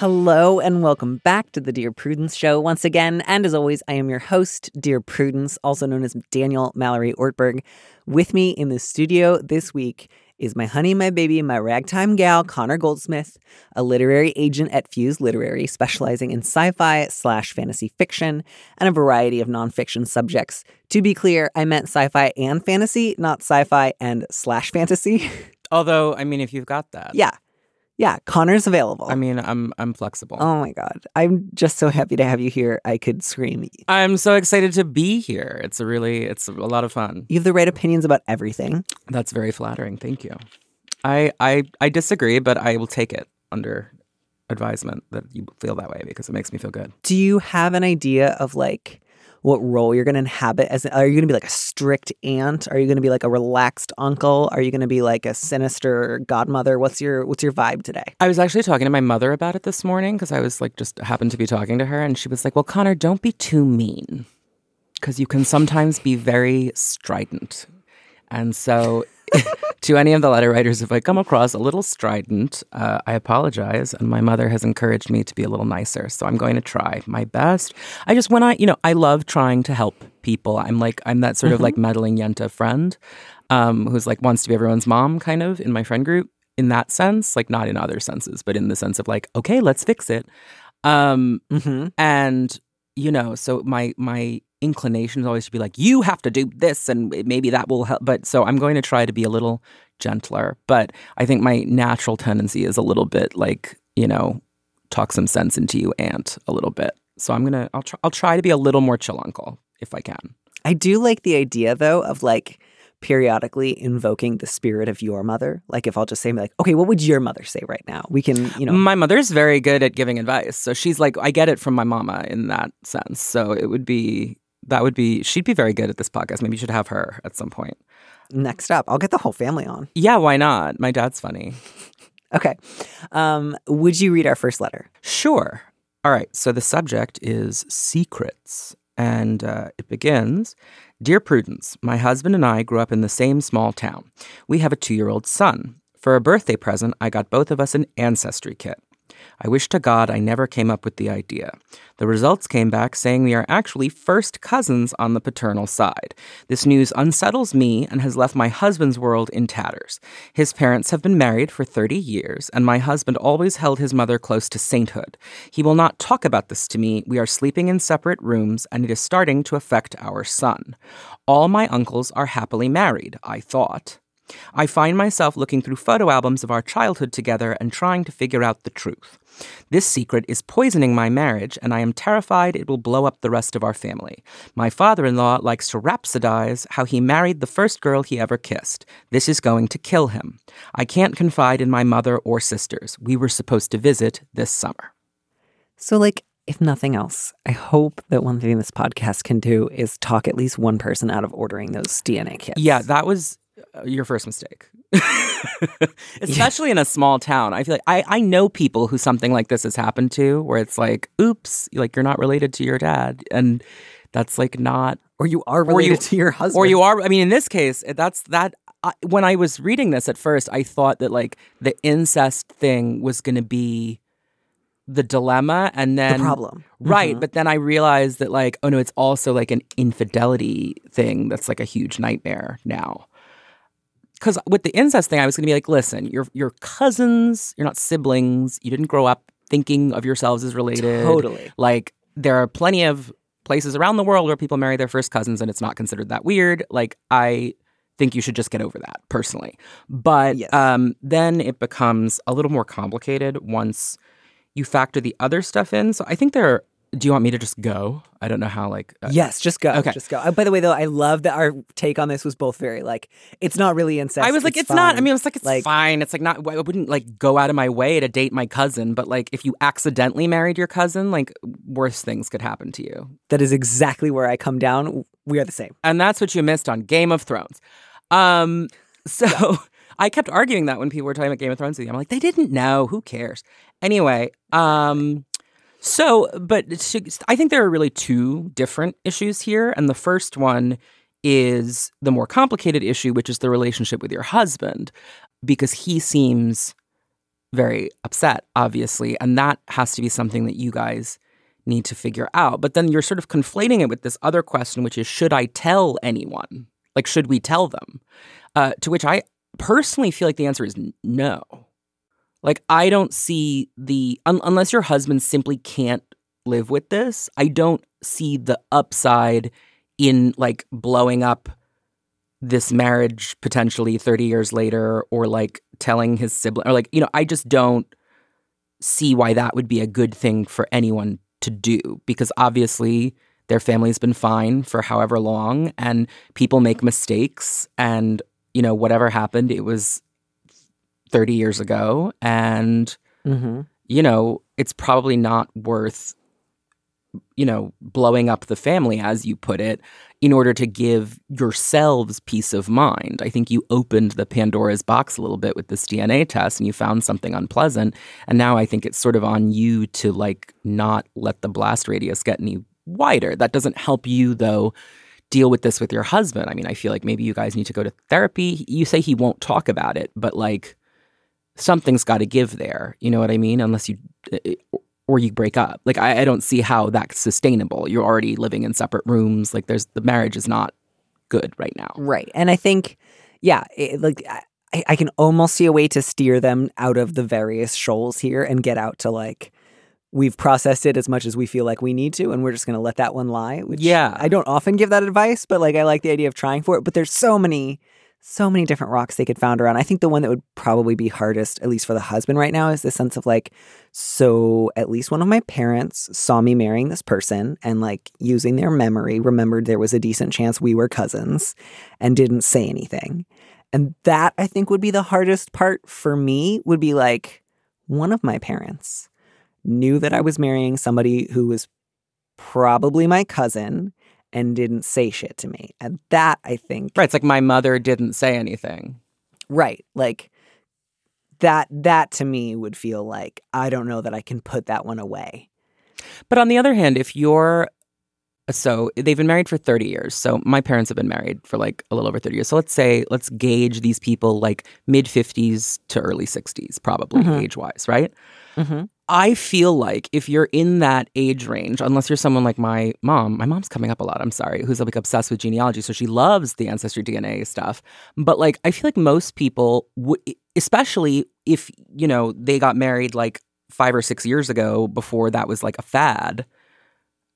Hello and welcome back to the Dear Prudence Show once again. And as always, I am your host, Dear Prudence, also known as Daniel Mallory Ortberg. With me in the studio this week is my honey, my baby, my ragtime gal, Connor Goldsmith, a literary agent at Fuse Literary, specializing in sci fi slash fantasy fiction and a variety of nonfiction subjects. To be clear, I meant sci fi and fantasy, not sci fi and slash fantasy. Although, I mean, if you've got that, yeah. Yeah. Connor's available. I mean, I'm I'm flexible. Oh my God. I'm just so happy to have you here. I could scream. I'm so excited to be here. It's a really, it's a lot of fun. You have the right opinions about everything. That's very flattering. Thank you. I I I disagree, but I will take it under advisement that you feel that way because it makes me feel good. Do you have an idea of like what role you're going to inhabit? As are you going to be like a strict aunt? Are you going to be like a relaxed uncle? Are you going to be like a sinister godmother? What's your what's your vibe today? I was actually talking to my mother about it this morning because I was like just happened to be talking to her and she was like, "Well, Connor, don't be too mean." Because you can sometimes be very strident. And so to any of the letter writers, if I come across a little strident, uh, I apologize. And my mother has encouraged me to be a little nicer. So I'm going to try my best. I just, when I, you know, I love trying to help people. I'm like, I'm that sort of like meddling Yenta friend um, who's like wants to be everyone's mom kind of in my friend group in that sense, like not in other senses, but in the sense of like, okay, let's fix it. Um, Mm-hmm. and you know so my my inclination is always to be like you have to do this and maybe that will help but so i'm going to try to be a little gentler but i think my natural tendency is a little bit like you know talk some sense into you aunt a little bit so i'm gonna i'll try i'll try to be a little more chill uncle if i can I do like the idea though of like periodically invoking the spirit of your mother. Like if I'll just say like, okay, what would your mother say right now? We can, you know, my mother's very good at giving advice so she's like i get it from my mama in that sense so it would be that would be she'd be very good at this podcast maybe you should have her at some point next up, I'll get the whole family on. yeah why not my dad's funny Okay. Um, would you read our first letter? Sure. All right. So the subject is secrets. And uh, it begins Dear Prudence, my husband and I grew up in the same small town. We have a two year old son. For a birthday present, I got both of us an ancestry kit. I wish to God I never came up with the idea. The results came back saying we are actually first cousins on the paternal side. This news unsettles me and has left my husband's world in tatters. His parents have been married for 30 years, and my husband always held his mother close to sainthood. He will not talk about this to me. We are sleeping in separate rooms, and it is starting to affect our son. All my uncles are happily married, I thought. I find myself looking through photo albums of our childhood together and trying to figure out the truth. This secret is poisoning my marriage, and I am terrified it will blow up the rest of our family. My father in law likes to rhapsodize how he married the first girl he ever kissed. This is going to kill him. I can't confide in my mother or sisters. We were supposed to visit this summer. So, like, if nothing else, I hope that one thing this podcast can do is talk at least one person out of ordering those DNA kits. Yeah, that was your first mistake. Especially in a small town. I feel like I, I know people who something like this has happened to where it's like, oops, like you're not related to your dad. And that's like not or you are related you- to your husband. or you are i mean in this case that's that I, when i was reading this at first i thought that like the incest thing was going to be the dilemma and the then problem. right Mhm. but then i realized that like oh no it's also like an infidelity thing that's like a huge nightmare now because with the incest thing i was going to be like listen you're you're cousins you're not siblings you didn't grow up thinking of yourselves as related Totally. like there are plenty of places around the world where people marry their first cousins and it's not considered that weird. Like I think you should just get over that personally. But Yes. um, then it becomes a little more complicated once you factor the other stuff in. So I think there are do you want me to just go? I don't know how like uh, yes, just go. okay. Just go. Uh, by the way, though, I love that our take on this was both very like it's not really incest. I was like, it's, not. I mean, it's like it's Like- fine. It's like not. I wouldn't like go out of my way to date my cousin, but like if you accidentally married your cousin, like worse things could happen to you. that is exactly where I come down. We are the same. and that's what you missed on Game of Thrones. Um, so I kept arguing that when people were talking about Game of Thrones with you. I'm like, they didn't know. Who cares? Anyway, um, so but I think there are really two different issues here, and the first one is the more complicated issue, which is the relationship with your husband, because he seems very upset, obviously, and that has to be something that you guys need to figure out. But then you're sort of conflating it with this other question, which is should I tell anyone? Like, should we tell them? Uh, to which I personally feel like the answer is no. Like, I don't see the, un- unless your husband simply can't live with this, I don't see the upside in like blowing up this marriage potentially 30 years later or like telling his sibling or like, you know, I just don't see why that would be a good thing for anyone to do because obviously their family's been fine for however long and people make mistakes and you know whatever happened it was 30 years ago and Mm-hmm. you know it's probably not worth you know blowing up the family as you put it in order to give yourselves peace of mind. I think you opened the pandora's box a little bit with this dna test and you found something unpleasant and now i think it's sort of on you to like not let the blast radius get any wider. That doesn't help you though deal with this with your husband. I mean i feel like maybe you guys need to go to therapy. You say he won't talk about it but like something's got to give there. You know what I mean? Unless you uh, uh, or you break up. Like I, I don't see how that's sustainable. You're already living in separate rooms. Like there's the marriage is not good right now. Right. And I think, yeah, it, like I, I can almost see a way to steer them out of the various shoals here and get out to like, we've processed it as much as we feel like we need to, and we're just going to let that one lie. Which Yeah. I don't often give that advice, but like I like the idea of trying for it. But there's so many, so many different rocks they could founder on. I think the one that would probably be hardest, at least for the husband right now, is the sense of like, so at least one of my parents saw me marrying this person and like using their memory remembered there was a decent chance we were cousins and didn't say anything. And that I think would be the hardest part for me would be like one of my parents knew that I was marrying somebody who was probably my cousin and didn't say shit to me. And that I think Right. It's like my mother didn't say anything. right, like that that to me would feel like I don't know that I can put that one away. But on the other hand, if you're so they've been married for 30 years. So my parents have been married for like a little over 30 years. So let's say let's gauge these people like mid 50s to early 60s probably Mhm. age wise, right? Mm-hmm. I feel like if you're in that age range, unless you're someone like my mom, my mom's coming up a lot, I'm sorry, who's like obsessed with genealogy. So she loves the ancestry DNA stuff. But like, I feel like most people, w- especially if, you know, they got married like five or six years ago before that was like a fad,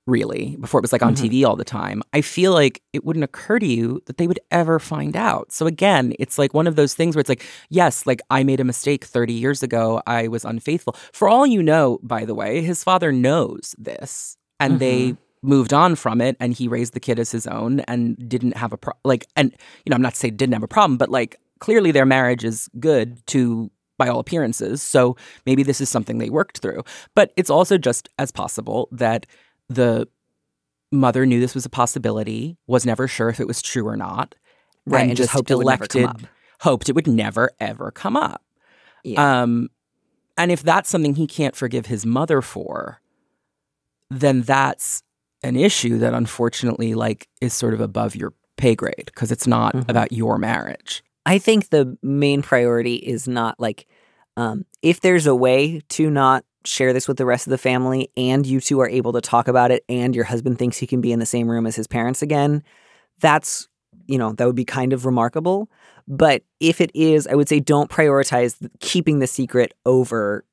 really, before it was like on Mhm. TV all the time, I feel like it wouldn't occur to you that they would ever find out. So again, it's like one of those things where it's like, yes, like I made a mistake 30 years ago. I was unfaithful. For all you know, by the way, his father knows this and they moved on from it and he raised the kid as his own and didn't have a pro- like and you know, I'm not saying didn't have a problem, but like clearly their marriage is good to by all appearances. So maybe this is something they worked through. But it's also just as possible that the mother knew this was a possibility, was never sure if it was true or not, Right, and just hoped it would never come elected, up. hoped it would never ever come up. Yeah. Um, and if that's something he can't forgive his mother for, then that's an issue that unfortunately, like, is sort of above your pay grade because it's not Mhm. about your marriage. I think the main priority is not like um, if there's a way to not share this with the rest of the family and you two are able to talk about it and your husband thinks he can be in the same room as his parents again, that's, you know, that would be kind of remarkable. But if it is, I would say don't prioritize keeping the secret over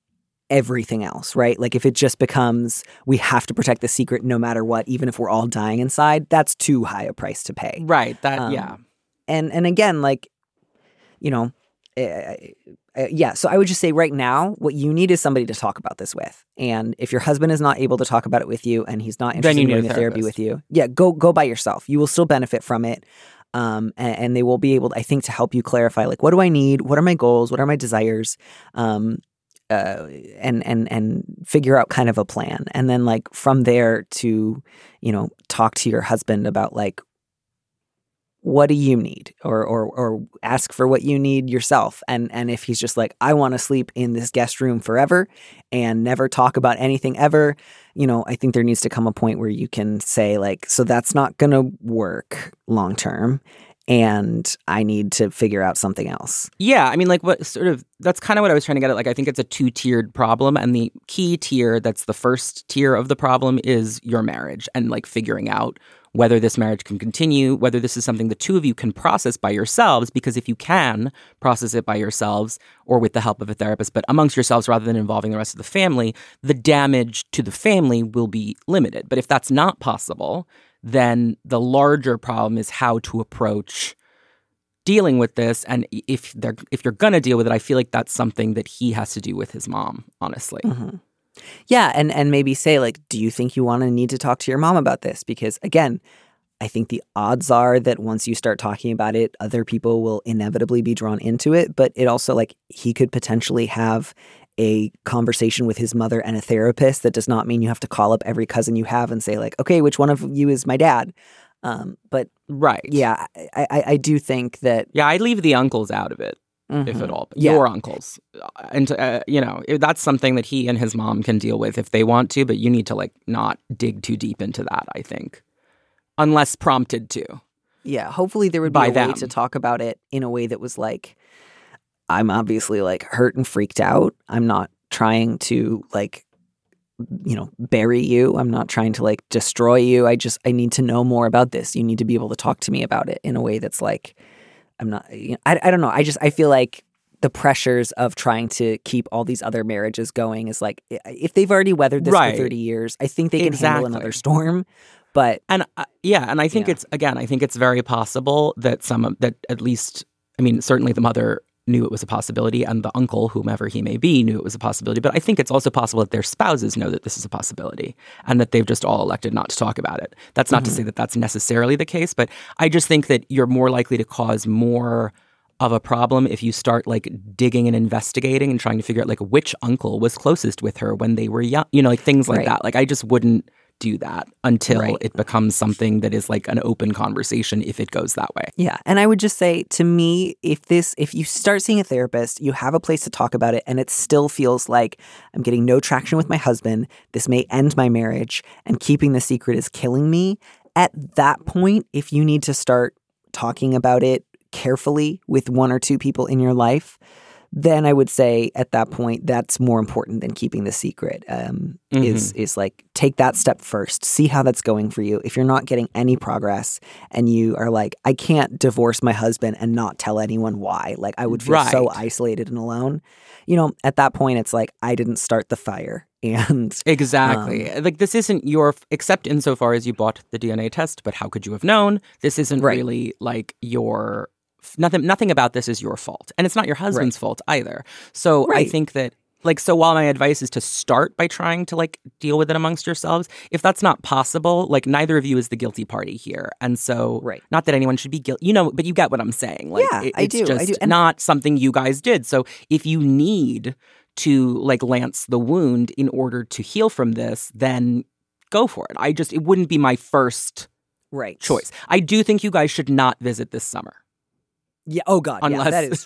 everything else, right? Like if it just becomes we have to protect the secret no matter what, even if we're all dying inside, that's too high a price to pay Right. That, Um, yeah. and and again like you know eh, uh, yeah. So I would just say right now, what you need is somebody to talk about this with. And if your husband is not able to talk about it with you, and he's not interested in doing the therapy with you, yeah, go go by yourself. You will still benefit from it. Um, and, and they will be able, I think, to help you clarify like, what do I need? What are my goals? What are my desires? Um, uh, and and and figure out kind of a plan, and then like from there to, you know, talk to your husband about like what do you need? Or or or ask for what you need yourself. And and if he's just like I want to sleep in this guest room forever and never talk about anything ever you know I think there needs to come a point where you can say like so that's not going to work long term and I need to figure out something else Yeah, I mean, like, what sort of that's kind of what I was trying to get at. Like, I think it's a two tiered problem, and the key tier that's the first tier of the problem is your marriage and like figuring out whether this marriage can continue, whether this is something the two of you can process by yourselves. Because if you can process it by yourselves or with the help of a therapist, but amongst yourselves rather than involving the rest of the family, the damage to the family will be limited. But if that's not possible, then the larger problem is how to approach dealing with this and if they're if you're gonna deal with it i feel like that's something that he has to do with his mom honestly Mhm. Yeah, and and maybe say like, do you think you want to need to talk to your mom about this? Because again, I think the odds are that once you start talking about it, other people will inevitably be drawn into it. But it also like he could potentially have a conversation with his mother and a therapist. That does not mean you have to call up every cousin you have and say like, okay, which one of you is my dad? Um, but right yeah, I, I I do think that yeah i'd leave the uncles out of it if Mhm. at all but Yeah. your uncles Uh, and uh, you know that's something that he and his mom can deal with if they want to but you need to like not dig too deep into that i think unless prompted to Yeah, hopefully there would be By a way to talk about it in a way that was like, I'm obviously like hurt and freaked out. I'm not trying to like, you know, bury you. I'm not trying to like destroy you. I just I need to know more about this. You need to be able to talk to me about it in a way that's like, I'm not. You know, I I don't know. I just I feel like the pressures of trying to keep all these other marriages going is like if they've already weathered this Right. for 30 years, I think they can handle another storm. But And uh, yeah, and I think Yeah. it's again, I think it's very possible that some of that at least, I mean, certainly the mother knew it was a possibility, and the uncle, whomever he may be, knew it was a possibility. But I think it's also possible that their spouses know that this is a possibility, and that they've just all elected not to talk about it. That's not to mm-hmm. say that that's necessarily the case, but I just think that you're more likely to cause more of a problem if you start like digging and investigating and trying to figure out like which uncle was closest with her when they were young, you know, like things like Right. that. Like I just wouldn't do that until Right. it becomes something that is like an open conversation if it goes that way. Yeah. And I would just say to me, if this, if you start seeing a therapist, you have a place to talk about it, and it still feels like I'm getting no traction with my husband, this may end my marriage, and keeping the secret is killing me. At that point, if you need to start talking about it carefully with one or two people in your life, then I would say at that point that's more important than keeping the secret. Um, Is is like take that step first, see how that's going for you. If you're not getting any progress, and you are like, I can't divorce my husband and not tell anyone why, like I would feel so isolated and alone. You know, at that point, it's like I didn't start the fire, and Exactly. Um, like this isn't your except insofar as you bought the DNA test, but how could you have known? This isn't Right. really like your nothing nothing about this is your fault. And it's not your husband's fault either. So I think that like so while my advice is to start by trying to like deal with it amongst yourselves, if that's not possible, like neither of you is the guilty party here. And so Right. not that anyone should be guilty, you know, but you get what I'm saying. Like Yeah, it- I it's do, I just do. And- not something you guys did. So if you need to like lance the wound in order to heal from this, then go for it. I just it wouldn't be my first right choice. I do think you guys should not visit this summer. Yeah. Oh God. Unless yeah, that is.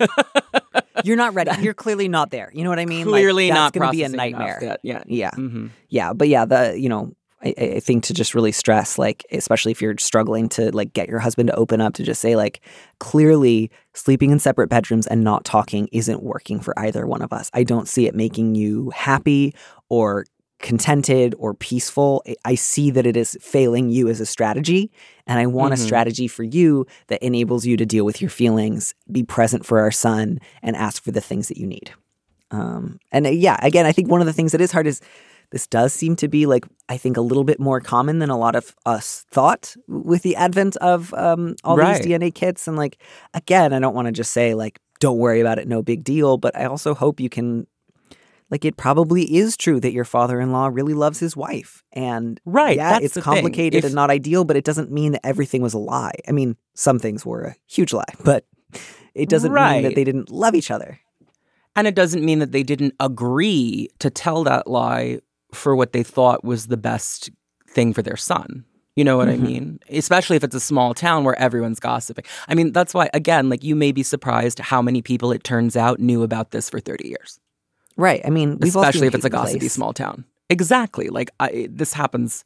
You're not ready. You're clearly not there. You know what I mean? Like, clearly that's not going to be a nightmare. that- yeah. Yeah. hmm Yeah, but yeah, the you know, I I think to just really stress, like, especially if you're struggling to like get your husband to open up, to just say like, clearly, sleeping in separate bedrooms and not talking isn't working for either one of us. I don't see it making you happy or contented or peaceful. I- see that it is failing you as a strategy, and I want Mhm. a strategy for you that enables you to deal with your feelings, be present for our son, and ask for the things that you need. Um, and uh, yeah, again, I think one of the things that is hard is this does seem to be like I think a little bit more common than a lot of us thought with the advent of um, all Right. these DNA kits. And like again, I don't want to just say like don't worry about it, no big deal. But I also hope you can, like, it probably is true that your father in law really loves his wife. And Right, yeah, that's it's complicated If- and not ideal, but it doesn't mean that everything was a lie. I mean, some things were a huge lie, but it doesn't mean that they didn't love each other. And it doesn't mean that they didn't agree to tell that lie for what they thought was the best thing for their son. You know what Mhm. I mean? Especially if it's a small town where everyone's gossiping. I mean, that's why, again, like you may be surprised how many people it turns out knew about this for 30 years, Right. I mean, especially if it's a gossipy Place. small town. Exactly. Like I, this happens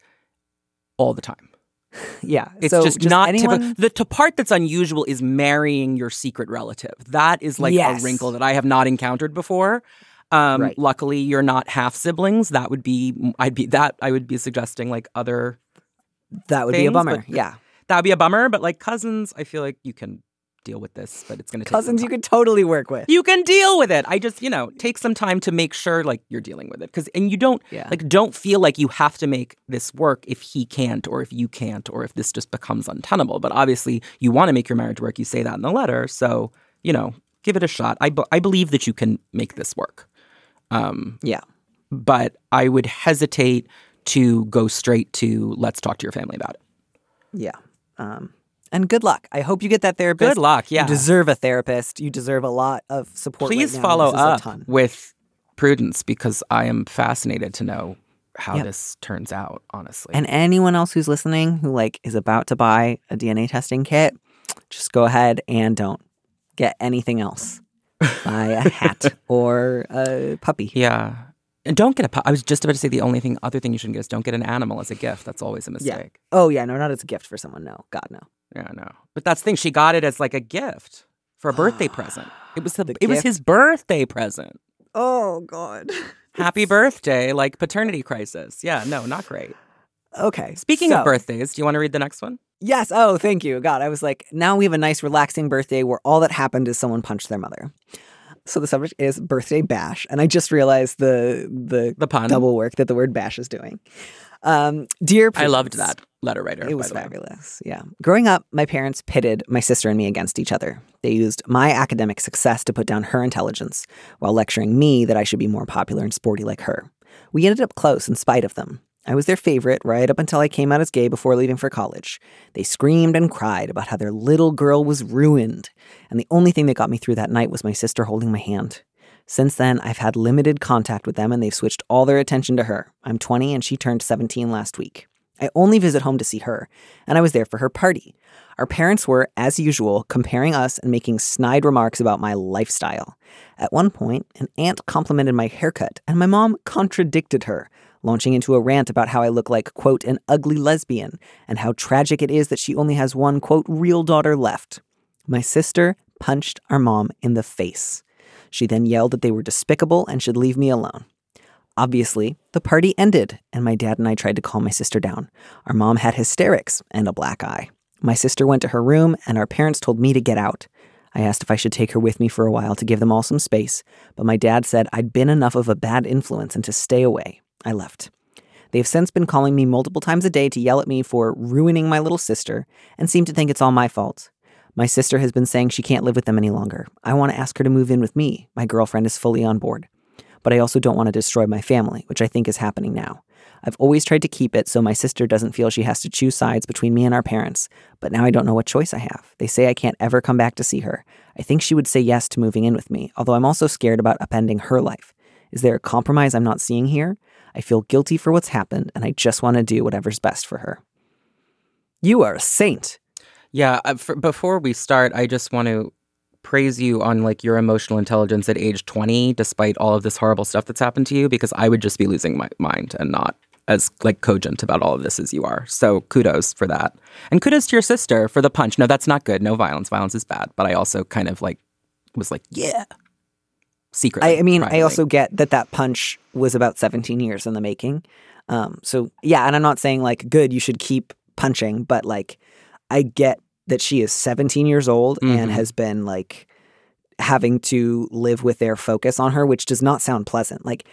all the time. Yeah. It's so just, not anyone, typical. The t- part that's unusual is marrying your secret relative. That is like Yes. a wrinkle that I have not encountered before. Um, Right. Luckily, you're not half siblings. That would be I'd be that I would be suggesting like other. That would be a bummer. Yeah. That would be a bummer. But like cousins, I feel like you can deal with this. But it's going to take some Cousins you could totally work with. You can deal with it. I just you know take some time to make sure like you're dealing with it because and you don't Yeah. like don't feel like you have to make this work if he can't or if you can't or if this just becomes untenable but obviously you want to make your marriage work you say that in the letter so you know give it a shot i, be- I believe that you can make this work um, Yeah. but i would hesitate to go straight to let's talk to your family about it Yeah. Um, and good luck. I hope you get that therapist. good luck yeah You deserve a therapist. You deserve a lot of support. right please now. follow This is a up with prudence because i am fascinated to know how Yep. this turns out honestly And anyone else who's listening who like is about to buy a DNA testing kit, just go ahead and don't get anything else. Buy a hat or a puppy. Yeah. And don't get a pu- I was just about to say the only thing other thing you shouldn't get is don't get an animal as a gift. That's always a mistake. Yeah. mistake. Oh yeah, no, not as a gift for someone. No, God no. Yeah, no. But that's the thing. She got it as like a gift for a birthday present. It was the, The it was his birthday present. Oh God. Happy birthday, like paternity crisis. Yeah, no, not great. Okay. Speaking so- of birthdays, do you want to read the next one? Yes. Oh, thank you. God, I was like, now we have a nice, relaxing birthday where all that happened is someone punched their mother. So the subject is birthday bash, and I just realized the the The pun. double work that the word bash is doing. Um, dear, I loved that letter writer. It was the way. fabulous. Yeah. Growing up, my parents pitted my sister and me against each other. They used my academic success to put down her intelligence, while lecturing me that I should be more popular and sporty like her. We ended up close in spite of them. I was their favorite right up until I came out as gay before leaving for college. They screamed and cried about how their little girl was ruined, and the only thing that got me through that night was my sister holding my hand. Since then, I've had limited contact with them and they've switched all their attention to her. I'm 20 and she turned 17 last week. I only visit home to see her, and I was there for her party. Our parents were, as usual, comparing us and making snide remarks about my lifestyle. At one point, an aunt complimented my haircut, and my mom contradicted her, launching into a rant about how I look like, quote, an ugly lesbian, and how tragic it is that she only has one, quote, real daughter left. My sister punched our mom in the face. She then yelled that they were despicable and should leave me alone. Obviously, the party ended, and my dad and I tried to calm my sister down. Our mom had hysterics and a black eye. My sister went to her room, and our parents told me to get out. I asked if I should take her with me for a while to give them all some space, but my dad said I'd been enough of a bad influence and to stay away. I left. They have since been calling me multiple times a day to yell at me for ruining my little sister and seem to think it's all my fault. My sister has been saying she can't live with them any longer. I want to ask her to move in with me. My girlfriend is fully on board. But I also don't want to destroy my family, which I think is happening now. I've always tried to keep it so my sister doesn't feel she has to choose sides between me and our parents, but now I don't know what choice I have. They say I can't ever come back to see her. I think she would say yes to moving in with me, although I'm also scared about upending her life. Is there a compromise I'm not seeing here? I feel guilty for what's happened, and I just want to do whatever's best for her. You are a saint. Yeah, uh, for, before we start, I just want to praise you on like your emotional intelligence at age 20 despite all of this horrible stuff that's happened to you because I would just be losing my mind and not as like cogent about all of this as you are. So kudos for that. And kudos to your sister for the punch. No, that's not good. No violence. Violence is bad, but I also kind of like was like, yeah. Secretly. I, I mean, I also get that that punch was about 17 years in the making. Um, so yeah, and I'm not saying like good, you should keep punching, but like I get that she is 17 years old and Mhm. has been like having to live with their focus on her, which does not sound pleasant. Like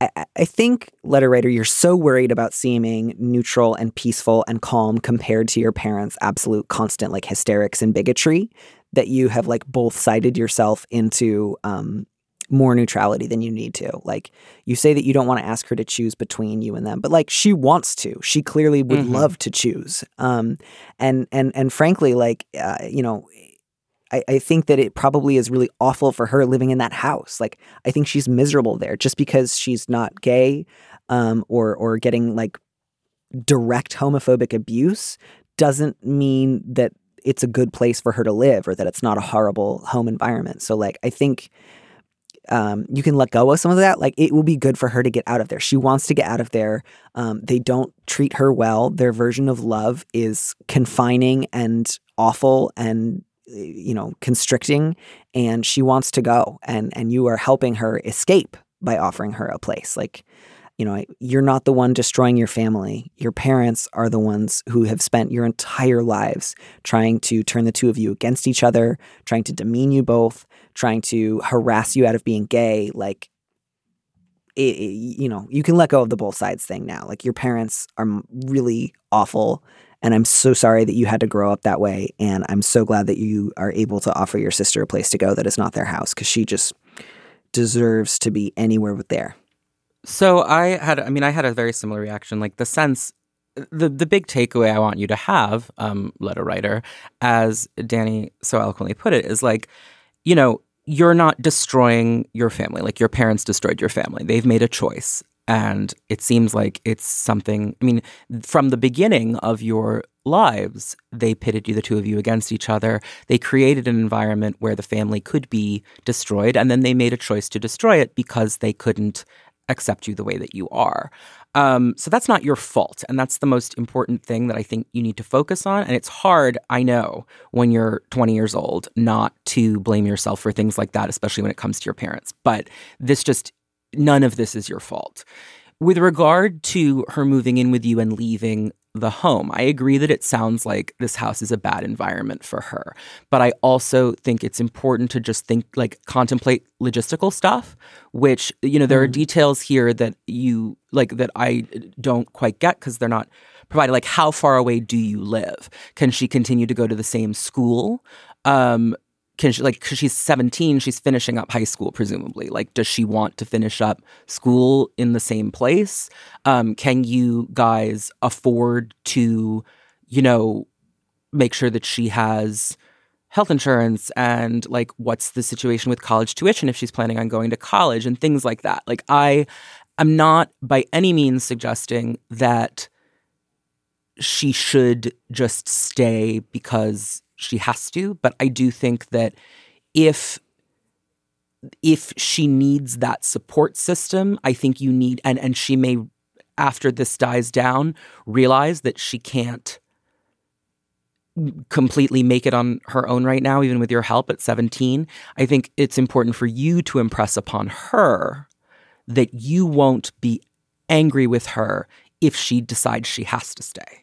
I, I- I think, letter writer, you're so worried about seeming neutral and peaceful and calm compared to your parents' absolute constant like hysterics and bigotry that you have like both sided yourself into um more neutrality than you need to. Like you say that you don't want to ask her to choose between you and them, but like she wants to. She clearly would Mhm. love to choose. Um and and and frankly like uh, you know I, I think that it probably is really awful for her living in that house. Like I think she's miserable there just because she's not gay um or or getting like direct homophobic abuse doesn't mean that it's a good place for her to live or that it's not a horrible home environment. So like I think um, you can let go of some of that. Like it will be good for her to get out of there. She wants to get out of there. Um, they don't treat her well. Their version of love is confining and awful and you know constricting. And she wants to go. And and you are helping her escape by offering her a place. Like you know, you're not the one destroying your family. Your parents are the ones who have spent your entire lives trying to turn the two of you against each other, trying to demean you both, trying to harass you out of being gay. Like, it, it- you know, you can let go of the both sides thing now. Like, your parents are really awful. And I'm so sorry that you had to grow up that way. And I'm so glad that you are able to offer your sister a place to go that is not their house because she just deserves to be anywhere but there. So I had, I mean, I had a very similar reaction. Like the sense, the the big takeaway I want you to have, um, letter writer, as Danny so eloquently put it, is like, you know, you're not destroying your family. Like your parents destroyed your family. They've made a choice, and it seems like it's something. I mean, from the beginning of your lives, they pitted you, the two of you, against each other. They created an environment where the family could be destroyed, and then they made a choice to destroy it because they couldn't accept you the way that you are. Um, so that's not your fault. And that's the most important thing that I think you need to focus on. And it's hard, I know, when you're 20 years old, not to blame yourself for things like that, especially when it comes to your parents. But this just, none of this is your fault. With regard to her moving in with you and leaving the home, I agree that it sounds like this house is a bad environment for her. But I also think it's important to just think, like, contemplate logistical stuff, which, you know, there are details here that you, like, that I don't quite get because they're not provided. Like, how far away do you live? Can she continue to go to the same school? Um, can she like because she's 17 she's finishing up high school presumably. Like does she want to finish up school in the same place? Um, can you guys afford to you know make sure that she has health insurance and like what's the situation with college tuition if she's planning on going to college and things like that? Like i am not by any means suggesting that she should just stay because she has to but i do think that if if she needs that support system i think you need and and she may after this dies down realize that she can't completely make it on her own right now even with your help at 17 i think it's important for you to impress upon her that you won't be angry with her if she decides she has to stay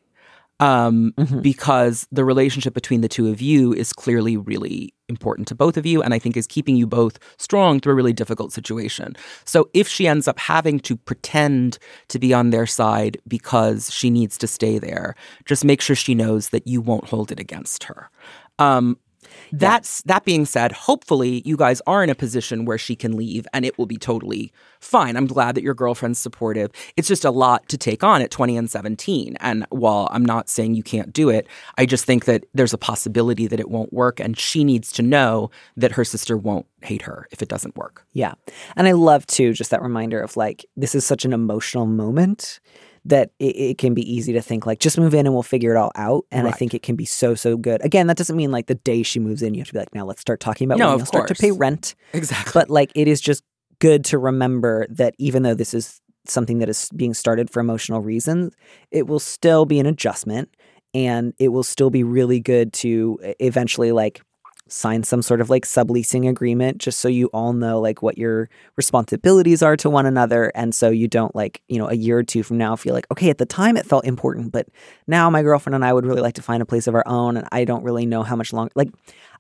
um, Mhm. because the relationship between the two of you is clearly really important to both of you and I think is keeping you both strong through a really difficult situation. So if she ends up having to pretend to be on their side because she needs to stay there, just make sure she knows that you won't hold it against her. Um, that's that being said, hopefully you guys are in a position where she can leave and it will be totally fine. I'm glad that your girlfriend's supportive. It's just a lot to take on at 20 and 17. And while I'm not saying you can't do it, I just think that there's a possibility that it won't work and she needs to know that her sister won't hate her if it doesn't work. Yeah. And I love too just that reminder of like this is such an emotional moment that it, it can be easy to think like just move in and we'll figure it all out. And I think it can be so so good. Again, that doesn't mean like the day she moves in you have to be like now let's start talking about No, when you'll start to pay rent. Exactly. But like it is just good to remember that even though this is something that is being started for emotional reasons, it will still be an adjustment and it will still be really good to eventually like sign some sort of like subleasing agreement just so you all know like what your responsibilities are to one another and so you don't like you know a year or two from now feel like okay at the time it felt important but now my girlfriend and I would really like to find a place of our own and I don't really know how much longer like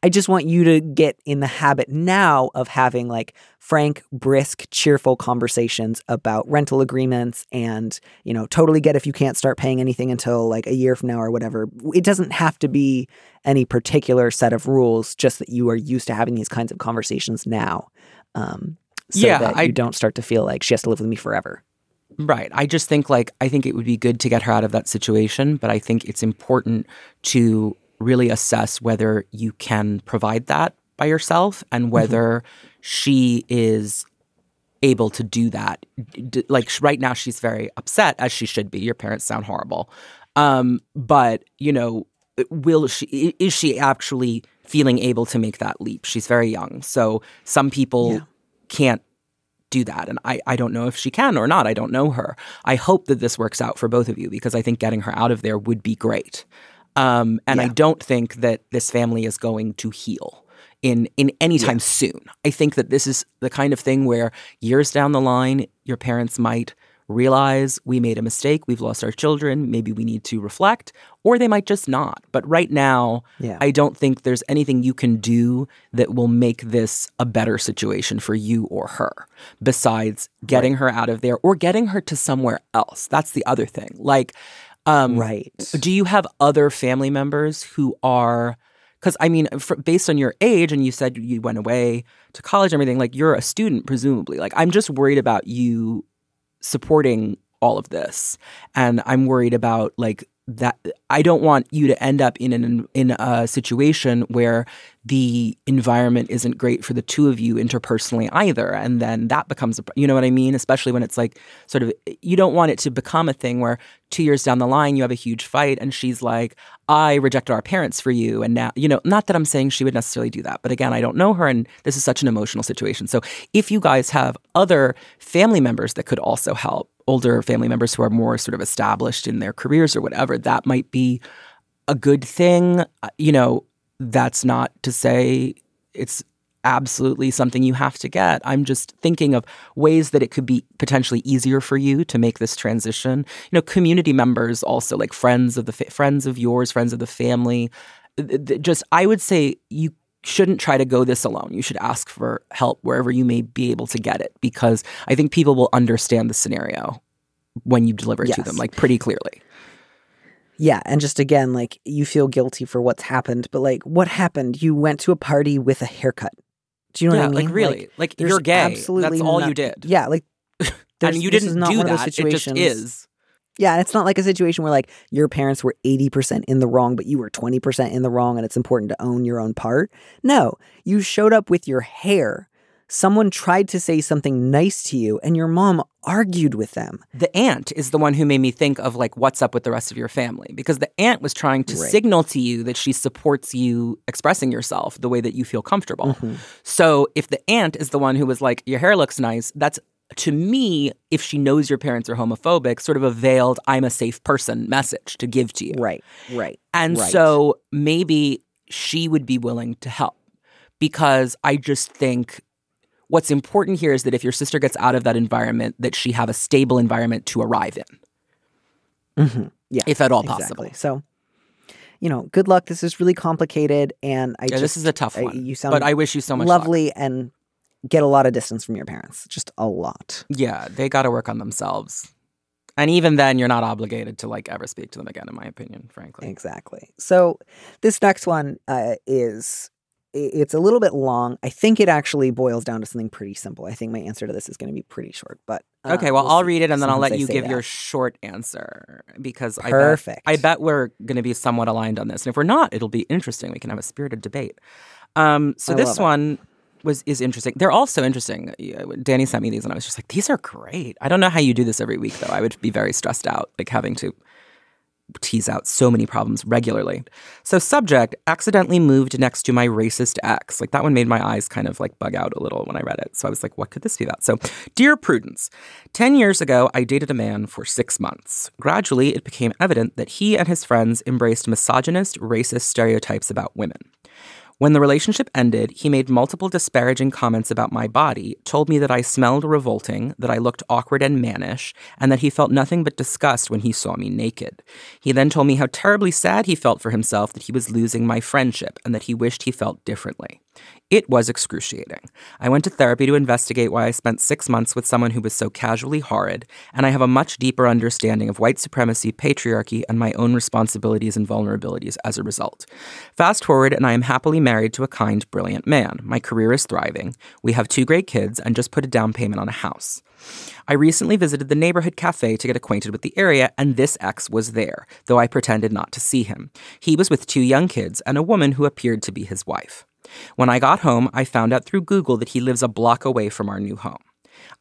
I just want you to get in the habit now of having like frank, brisk, cheerful conversations about rental agreements and, you know, totally get if you can't start paying anything until like a year from now or whatever. It doesn't have to be any particular set of rules, just that you are used to having these kinds of conversations now. Um, so Yeah, that I- you don't start to feel like she has to live with me forever. Right. I just think like I think it would be good to get her out of that situation, but I think it's important to really assess whether you can provide that by yourself and whether she is able to do that. D- like right now she's very upset as she should be. Your parents sound horrible. Um but, you know, will she is she actually feeling able to make that leap? She's very young. So some people Yeah. can't do that. And I, I don't know if she can or not. I don't know her. I hope that this works out for both of you because I think getting her out of there would be great. Um, and I don't think that this family is going to heal in in any time soon. I think that this is the kind of thing where years down the line, your parents might realize we made a mistake, we've lost our children, maybe we need to reflect, or they might just not. But right now, Yeah. I don't think there's anything you can do that will make this a better situation for you or her besides getting her out of there or getting her to somewhere else. That's the other thing. Like, um, right. do you have other family members who are? Because I mean, for, based on your age, and you said you went away to college and everything, like you're a student, presumably. Like, I'm just worried about you supporting all of this, and I'm worried about like that. I don't want you to end up in an in a situation where the environment isn't great for the two of you interpersonally either, and then that becomes a you know what I mean. Especially when it's like sort of you don't want it to become a thing where two years down the line you have a huge fight and she's like, I rejected our parents for you, and now you know. Not that I'm saying she would necessarily do that, but again, I don't know her, and this is such an emotional situation. So if you guys have other family members that could also help, older family members who are more sort of established in their careers or whatever, that might be a good thing. Uh, You know, that's not to say it's absolutely something you have to get. I'm just thinking of ways that it could be potentially easier for you to make this transition. You know, community members also like friends of the fa- friends of yours, friends of the family. Just I would say you shouldn't try to go this alone. You should ask for help wherever you may be able to get it because I think people will understand the scenario when you deliver it to them like pretty clearly. Yeah, and just again, like you feel guilty for what's happened, but like what happened? You went to a party with a haircut. Do you know yeah, what I mean? like really, like, there's you're gay. Absolutely That's all not- you did. Yeah, like and there's- you didn't do that. It just is. Yeah, it's not like a situation where like your parents were 80% in the wrong, but you were 20% in the wrong and it's important to own your own part. No, you showed up with your hair. Someone tried to say something nice to you and your mom argued with them. The aunt is the one who made me think of like what's up with the rest of your family because the aunt was trying to Right. signal to you that she supports you expressing yourself the way that you feel comfortable. Mhm. So if the aunt is the one who was like your hair looks nice, that's to me if she knows your parents are homophobic, sort of a veiled I'm a safe person message to give to you. Right, right. And Right. so maybe she would be willing to help because I just think what's important here is that if your sister gets out of that environment, that she have a stable environment to arrive in, hmm Yeah. if at all exactly. possible. So, you know, good luck. This is really complicated and I Yeah, just this is a tough I- one. you sound but I wish you so much luck. lovely and get a lot of distance from your parents. Just a lot. Yeah, they got to work on themselves. And even then, you're not obligated to like ever speak to them again, in my opinion, frankly. Exactly. So this next one uh, is it's a little bit long. I think it actually boils down to something pretty simple. I think my answer to this is going to be pretty short. But uh, Okay, well, we'll I'll read it and then I'll let I you give that. your short answer because I bet, Perfect. I bet we're going to be somewhat aligned on this. And if we're not, it'll be interesting. We can have a spirited debate. Um, so I this one was is interesting. They're all so interesting. Danny sent me these and I was just like, these are great. I don't know how you do this every week though. I would be very stressed out, like having to tease out so many problems regularly. So, subject accidentally moved next to my racist ex. Like that one made my eyes kind of like bug out a little when I read it. So, I was like, what could this be about? So, Dear Prudence, 10 years ago, I dated a man for six months. Gradually, it became evident that he and his friends embraced misogynist, racist stereotypes about women. When the relationship ended, he made multiple disparaging comments about my body, told me that I smelled revolting, that I looked awkward and mannish, and that he felt nothing but disgust when he saw me naked. He then told me how terribly sad he felt for himself that he was losing my friendship and that he wished he felt differently. It was excruciating. I went to therapy to investigate why I spent six months with someone who was so casually horrid, and I have a much deeper understanding of white supremacy, patriarchy, and my own responsibilities and vulnerabilities as a result. Fast forward, and I am happily married to a kind, brilliant man. My career is thriving. We have two great kids and just put a down payment on a house. I recently visited the neighborhood cafe to get acquainted with the area, and this ex was there, though I pretended not to see him. He was with two young kids and a woman who appeared to be his wife. When I got home, I found out through Google that he lives a block away from our new home.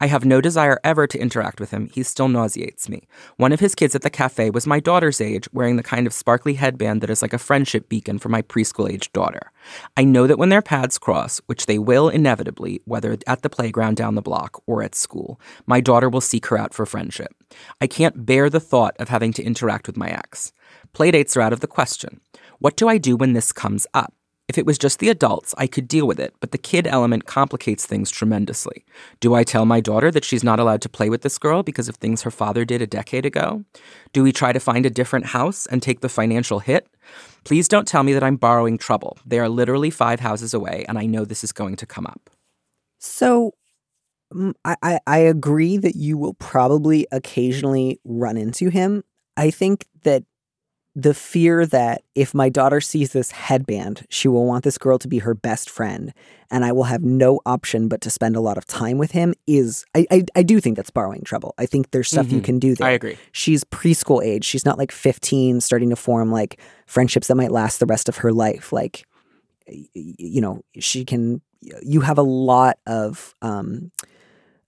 I have no desire ever to interact with him. He still nauseates me. One of his kids at the cafe was my daughter's age, wearing the kind of sparkly headband that is like a friendship beacon for my preschool aged daughter. I know that when their paths cross, which they will inevitably, whether at the playground down the block or at school, my daughter will seek her out for friendship. I can't bear the thought of having to interact with my ex. Playdates are out of the question. What do I do when this comes up? If it was just the adults, I could deal with it, but the kid element complicates things tremendously. Do I tell my daughter that she's not allowed to play with this girl because of things her father did a decade ago? Do we try to find a different house and take the financial hit? Please don't tell me that I'm borrowing trouble. They are literally five houses away, and I know this is going to come up. So mm, I, I, I agree that you will probably occasionally run into him. I think that the fear that if my daughter sees this headband, she will want this girl to be her best friend, and I will have no option but to spend a lot of time with him is I I, I do think that's borrowing trouble. I think there's stuff you Mhm. can do there. I agree. She's preschool age. She's not like 15 starting to form like friendships that might last the rest of her life. Like you know, she can you have a lot of um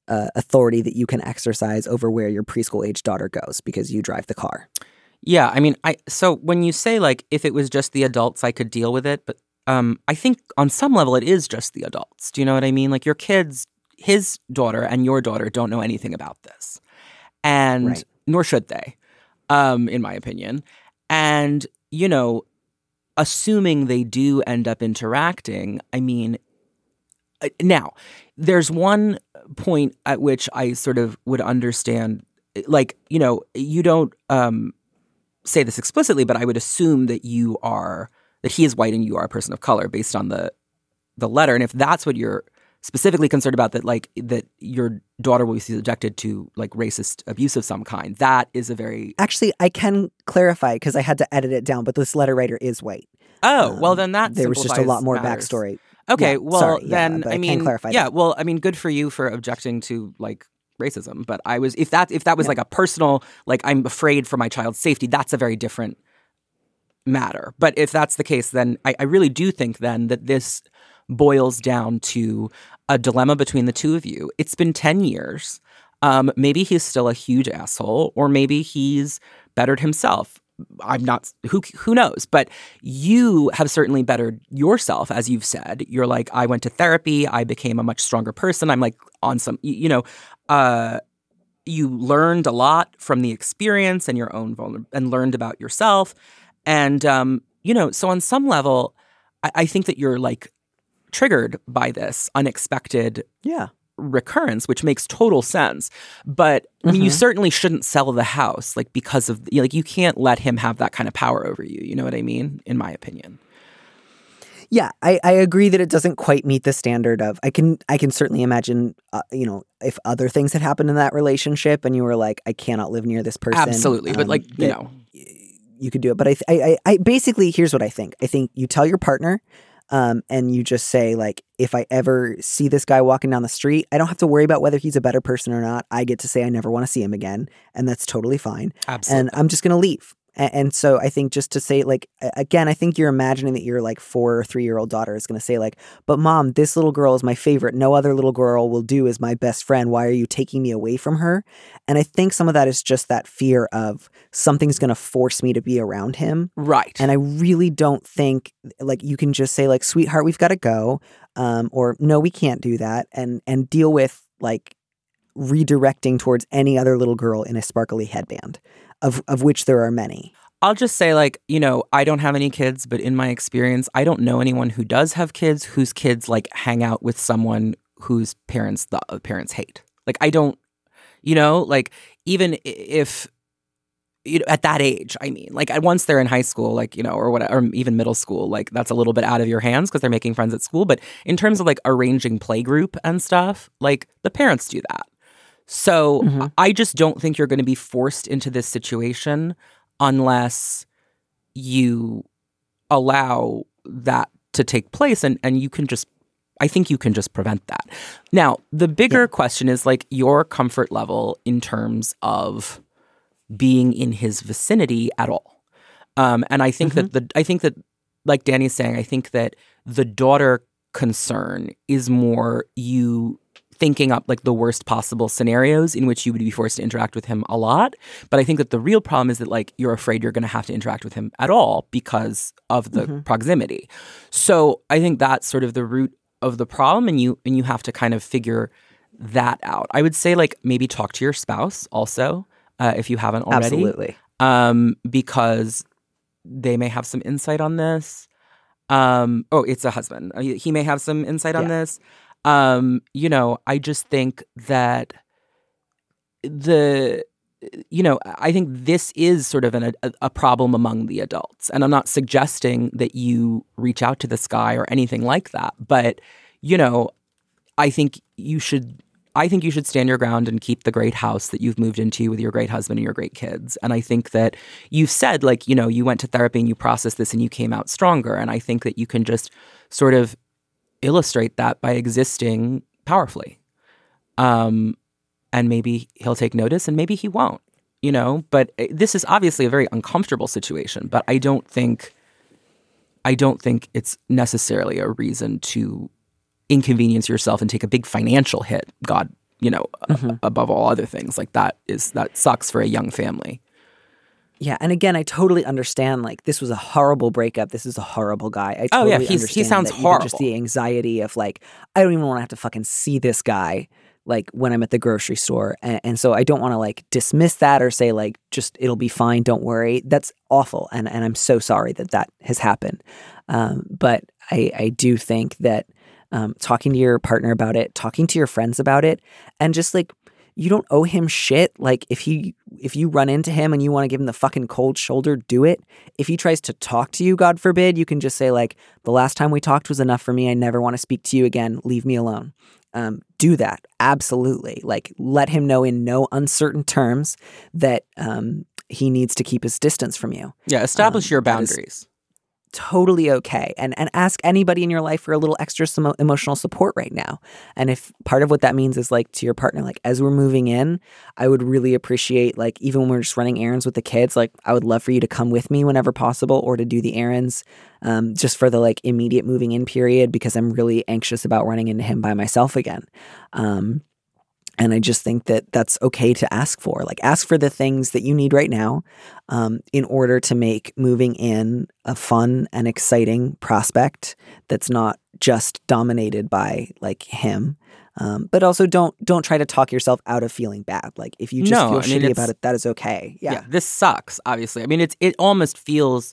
uh, authority that you can exercise over where your preschool age daughter goes because you drive the car. Yeah, I mean, I so when you say like if it was just the adults, I could deal with it, but um, I think on some level it is just the adults. Do you know what I mean? Like your kids, his daughter and your daughter don't know anything about this, and Right. nor should they, um, in my opinion. And you know, assuming they do end up interacting, I mean, uh, now there's one point at which I sort of would understand, like you know, you don't. Um, say this explicitly, but I would assume that you are that he is white and you are a person of color based on the the letter. And if that's what you're specifically concerned about, that like that your daughter will be subjected to like racist abuse of some kind, that is a very Actually, I can clarify because I had to edit it down, but this letter writer is white. oh well Um, then that there was just a lot more matters. backstory. Okay, Yeah, well sorry, then but I I can mean clarify yeah, that. well I mean good for you for objecting to like racism, but I was if that if that was Yeah. like a personal like I'm afraid for my child's safety, that's a very different matter. But if that's the case, then I, I really do think then that this boils down to a dilemma between the two of you. It's been 10 years. Um, maybe he's still a huge asshole, or maybe he's bettered himself. I'm not who who knows, but you have certainly bettered yourself, as you've said. You're like, I went to therapy, I became a much stronger person. I'm like on some, you, know, uh, you learned a lot from the experience and your own vulner- and learned about yourself, and um, you know, so on some level, I, I think that you're like triggered by this unexpected Yeah. Recurrence, which makes total sense. But I mean, you Mhm. certainly shouldn't sell the house, like because of like you can't let him have that kind of power over you. You know what I mean? In my opinion. Yeah, I, I agree that it doesn't quite meet the standard of I can I can certainly imagine uh, you know if other things had happened in that relationship and you were like I cannot live near this person Absolutely, but um, like you know, you could do it but I I I basically here's what I think I think you tell your partner um and you just say like if I ever see this guy walking down the street I don't have to worry about whether he's a better person or not I get to say I never want to see him again and that's totally fine absolutely. and I'm just gonna leave. And so I think just to say like again, I think you're imagining that your like four or three year old daughter is gonna say like, "But mom, this little girl is my favorite. No other little girl will do as my best friend. Why are you taking me away from her?" And I think some of that is just that fear of something's gonna force me to be around him. right. And I really don't think like you can just say like, "Sweetheart, we've got to go," um, or "No, we can't do that," and and deal with like redirecting towards any other little girl in a sparkly headband, of of which there are many. I'll just say, like, you know, I don't have any kids, but in my experience, I don't know anyone who does have kids whose kids like hang out with someone whose parents the uh, parents hate. Like, I don't, you know, like even if you know, at that age, I mean, like once they're in high school, like, you know, or whatever, or even middle school, like that's a little bit out of your hands because they're making friends at school. But in terms of like arranging playgroup and stuff, like the parents do that. So Mhm. I just don't think you're going to be forced into this situation unless you allow that to take place and, and you can just I think you can just prevent that. Now, the bigger question is like your comfort level in terms of being in his vicinity at all. Um, and I think that the I think that like Danny's saying, I think that the daughter concern is more you thinking up like the worst possible scenarios in which you would be forced to interact with him a lot. But I think that the real problem is that like you're afraid you're going to have to interact with him at all because of the Mhm. proximity. So I think that's sort of the root of the problem, and you and you have to kind of figure that out. I would say like maybe talk to your spouse also uh, if you haven't already Absolutely. um, because they may have some insight on this. Um, oh, it's a husband. Uh, He he may have some insight on Yeah. this. Um, you know, I just think that the you know, I think this is sort of an, a, a problem among the adults. And I'm not suggesting that you reach out to this guy or anything like that. But, you know, I think you should I think you should stand your ground and keep the great house that you've moved into with your great husband and your great kids. And I think that you've said, like, you know, you went to therapy and you processed this and you came out stronger. And I think that you can just sort of illustrate that by existing powerfully. Um, and maybe he'll take notice and maybe he won't, you know. But uh, this is obviously a very uncomfortable situation, but I don't think. I don't think it's necessarily a reason to inconvenience yourself and take a big financial hit. God, you know, a- Mhm. above all other things, like that is that sucks for a young family. Yeah, and again, I totally understand. Like, this was a horrible breakup. This is a horrible guy. I Oh, yeah, he's- he sounds horrible. Just the anxiety of like, I don't even want to have to fucking see this guy. Like when I'm at the grocery store, and, and so I don't want to like dismiss that or say like, just it'll be fine. Don't worry. That's awful, and and I'm so sorry that that has happened. Um, but I I do think that um, talking to your partner about it, talking to your friends about it, and just like you don't owe him shit. Like if he if you run into him and you want to give him the fucking cold shoulder, do it. If he tries to talk to you, God forbid, you can just say like, "The last time we talked was enough for me. I never want to speak to you again. Leave me alone." Um, do that absolutely. Like let him know in no uncertain terms that um, he needs to keep his distance from you Yeah, establish Um, your boundaries. Totally okay. And and ask anybody in your life for a little extra some emotional support right now. And if part of what that means is like to your partner like as we're moving in i would really appreciate like even when we're just running errands with the kids like i would love for you to come with me whenever possible or to do the errands um, just for the like immediate moving in period because i'm really anxious about running into him by myself again. Um, and I just think that that's okay to ask for. Like, ask for the things that you need right now um, in order to make moving in a fun and exciting prospect that's not just dominated by like him. Um, but also don't don't try to talk yourself out of feeling bad. Like if you just No, feel I mean, shitty about it, that is okay. Yeah. this sucks. Obviously, I mean, it's it almost feels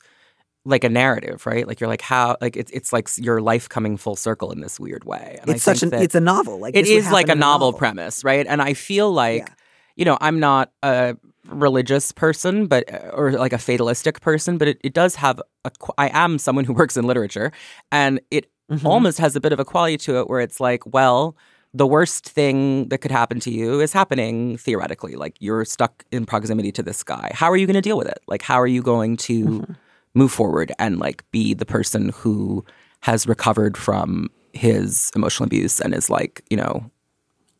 like a narrative, right? Like you're like how like it's it's like your life coming full circle in this weird way. And I it's such an it's a novel. Like it is like a in novel, premise, right? And I feel like Yeah. you know I'm not a religious person, but or like a fatalistic person, but it, it does have a. I am someone who works in literature, and it Mhm. almost has a bit of a quality to it where it's like, well, the worst thing that could happen to you is happening theoretically. Like you're stuck in proximity to this guy. How are you going to deal with it? Like, how are you going to Mm-hmm. Move forward and like be the person who has recovered from his emotional abuse and is like, you know,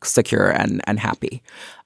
secure and and happy.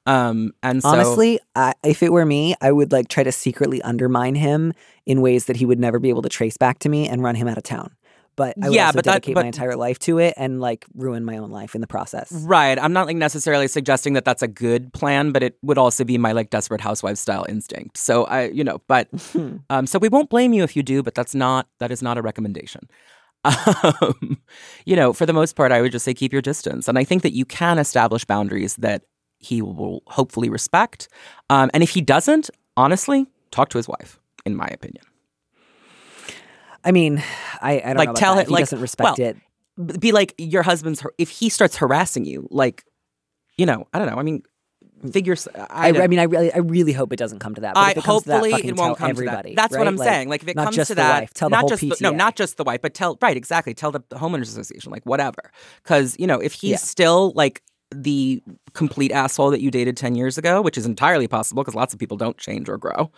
Um, and so Honestly, I, if it were me, I would like try to secretly undermine him in ways that he would never be able to trace back to me and run him out of town. But I would Yeah, also but that- dedicate but- my entire life to it and like ruin my own life in the process. Right. I'm not like necessarily suggesting that that's a good plan, but it would also be my like desperate housewife style instinct. So I, you know, but um, so we won't blame you if you do, but that's not that is not a recommendation. Um, you know, for the most part, I would just say keep your distance, and I think that you can establish boundaries that he will hopefully respect. Um, and if he doesn't, honestly, talk to his wife. in my opinion. I mean, I, I don't Like, know tell him he like, doesn't respect well, it. Be like your husband's if he starts harassing you, like you know, I don't know. I mean, mm. figure. s- I, I, I mean, I really, I really hope it doesn't come to that. But I if it comes to that, hopefully it won't come everybody, to that. That's right? what I'm Like, saying. Like if it comes to that, wife, tell the whole just PTA. The, no, not just the wife, but tell right exactly. Tell the homeowners association, like whatever. Because you know if he's Yeah. still like the complete asshole that you dated ten years ago, which is entirely possible because lots of people don't change or grow.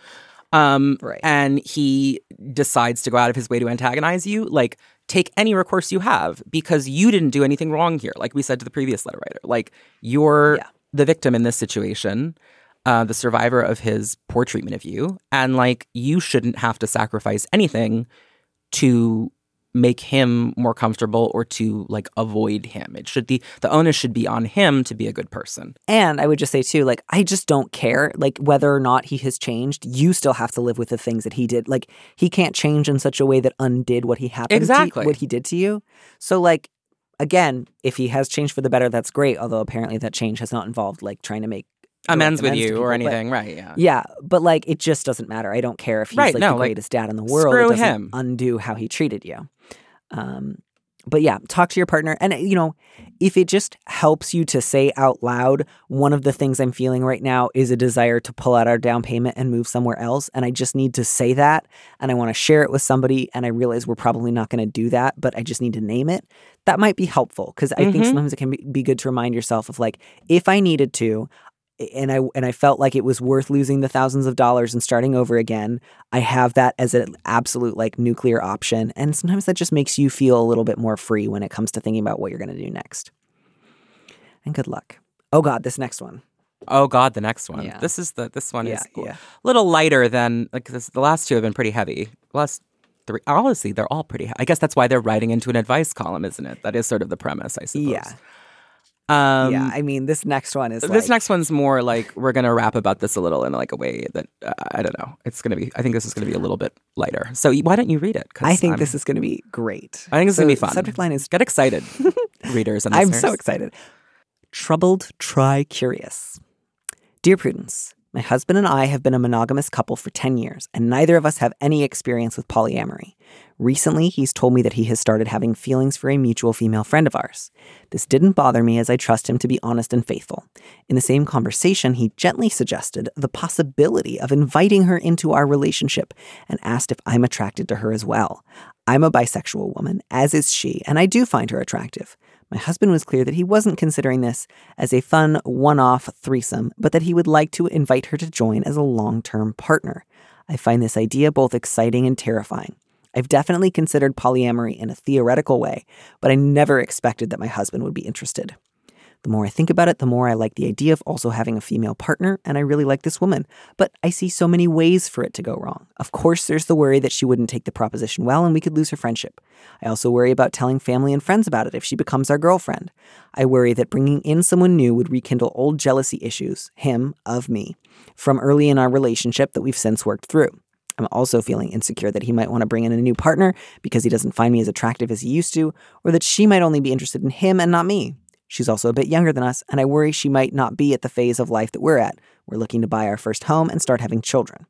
Um, Right. And he decides to go out of his way to antagonize you. Like, take any recourse you have because you didn't do anything wrong here. Like we said to the previous letter writer, like you're Yeah. the victim in this situation, uh, the survivor of his poor treatment of you, and like you shouldn't have to sacrifice anything to make him more comfortable or to like avoid him. It should be the onus should be on him to be a good person. And I would just say too, like I just don't care, like whether or not he has changed. You still have to live with the things that he did. Like he can't change in such a way that undid what he happened, Exactly. to, what he did to you. So like again, if he has changed for the better, that's great. Although apparently that change has not involved like trying to make Amends with you or people, but- anything, right? Yeah. Yeah, but like it just doesn't matter. I don't care if he's Right, like no, the like, greatest dad in the world. screw him. undo how he treated you. Um, but yeah, talk to your partner, and you know, if it just helps you to say out loud, one of the things I'm feeling right now is a desire to pull out our down payment and move somewhere else, and I just need to say that, and I want to share it with somebody, and I realize we're probably not going to do that, but I just need to name it. That might be helpful because I think Mhm. sometimes it can be, be good to remind yourself of like, if I needed to, and I and I felt like it was worth losing the thousands of dollars and starting over again. I have that as an absolute like nuclear option, and sometimes that just makes you feel a little bit more free when it comes to thinking about what you're going to do next. And good luck. Oh God, this next one. Oh God, the next one. Yeah. This is the this one Yeah, is yeah. a little lighter than like this, the last two have been pretty heavy. The last three, honestly, they're all pretty. I guess that's why they're writing into an advice column, isn't it? That is sort of the premise, I suppose. Yeah, Um, yeah. I mean, this next one is this like, next one's more like we're gonna rap about this a little in like a way that uh, I don't know. It's gonna be. I think this is gonna be a little bit lighter. So why don't you read it? I think I'm- this is going to be great. I think it's gonna be fun. Subject line is Get excited, readers and I'm so excited. Troubled, try curious. Dear Prudence, my husband and I have been a monogamous couple for 10 years, and neither of us have any experience with polyamory. Recently, he's told me that he has started having feelings for a mutual female friend of ours. This didn't bother me as I trust him to be honest and faithful. In the same conversation, he gently suggested the possibility of inviting her into our relationship and asked if I'm attracted to her as well. I'm a bisexual woman, as is she, and I do find her attractive. My husband was clear that he wasn't considering this as a fun one off threesome, but that he would like to invite her to join as a long term partner. I find this idea both exciting and terrifying. I've definitely considered polyamory in a theoretical way, but I never expected that my husband would be interested. The more I think about it, the more I like the idea of also having a female partner, and I really like this woman. But I see so many ways for it to go wrong. Of course, there's the worry that she wouldn't take the proposition well and we could lose her friendship. I also worry about telling family and friends about it if she becomes our girlfriend. I worry that bringing in someone new would rekindle old jealousy issues, him, of me, from early in our relationship that we've since worked through. I'm also feeling insecure that he might want to bring in a new partner because he doesn't find me as attractive as he used to, or that she might only be interested in him and not me. She's also a bit younger than us, and I worry she might not be at the phase of life that we're at. We're looking to buy our first home and start having children.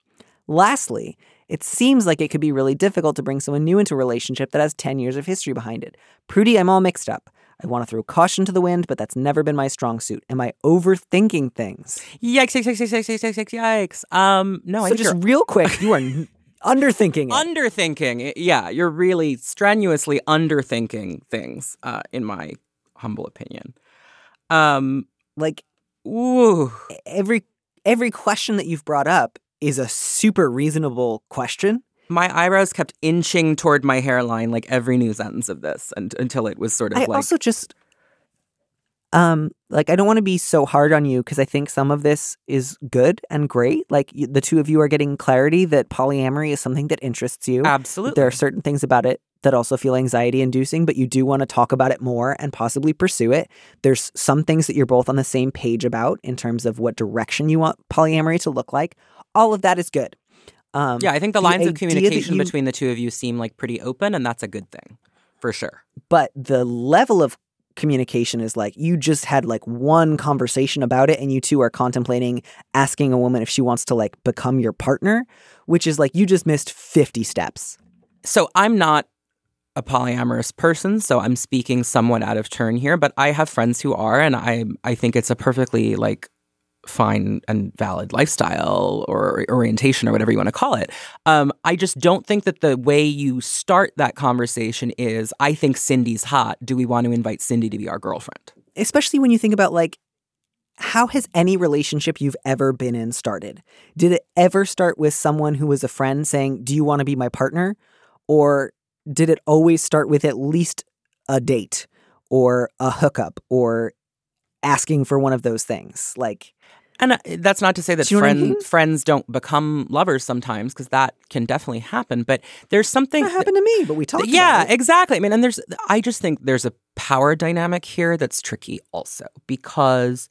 Lastly, it seems like it could be really difficult to bring someone new into a relationship that has 10 years of history behind it. Prudie, I'm all mixed up. I want to throw caution to the wind, but that's never been my strong suit. Am I overthinking things? Yikes, yikes, yikes, yikes, yikes, yikes, yikes. Um, no, so I think just real quick, you are underthinking it. Underthinking. Yeah, you're really strenuously underthinking things uh, in my humble opinion. Um, like ooh, every every question that you've brought up is a super reasonable question. my eyebrows kept inching toward my hairline like every new sentence of this, and until it was sort of I like also just um like I don't want to be so hard on you because I think some of this is good and great. Like y- the two of you are getting clarity that polyamory is something that interests you. absolutely. There are certain things about it that also feel anxiety inducing, but you do want to talk about it more and possibly pursue it. There's some things that you're both on the same page about in terms of what direction you want polyamory to look like. All of that is good. Um, yeah, I think the the lines of communication you- between the two of you seem like pretty open, and that's a good thing, for sure. but the level of communication is like you just had like one conversation about it and you two are contemplating asking a woman if she wants to like become your partner, which is like you just missed 50 steps. So I'm not a polyamorous person, so I'm speaking somewhat out of turn here, but I have friends who are and I I think it's a perfectly like fine and valid lifestyle or orientation or whatever you want to call it. Um, I just don't think that the way you start that conversation is, I think Cindy's hot. Do we want to invite Cindy to be our girlfriend? Especially when you think about like, how has any relationship you've ever been in started? Did it ever start with someone who was a friend saying, Do you want to be my partner? Or did it always start with at least a date or a hookup or asking for one of those things? Like, and uh, that's not to say that Do you know what I mean? friends don't become lovers sometimes, because that can definitely happen. But there's something. that happened to me, but we talked yeah, about it. Yeah, exactly. I mean, and there's, I just think there's a power dynamic here that's tricky also because,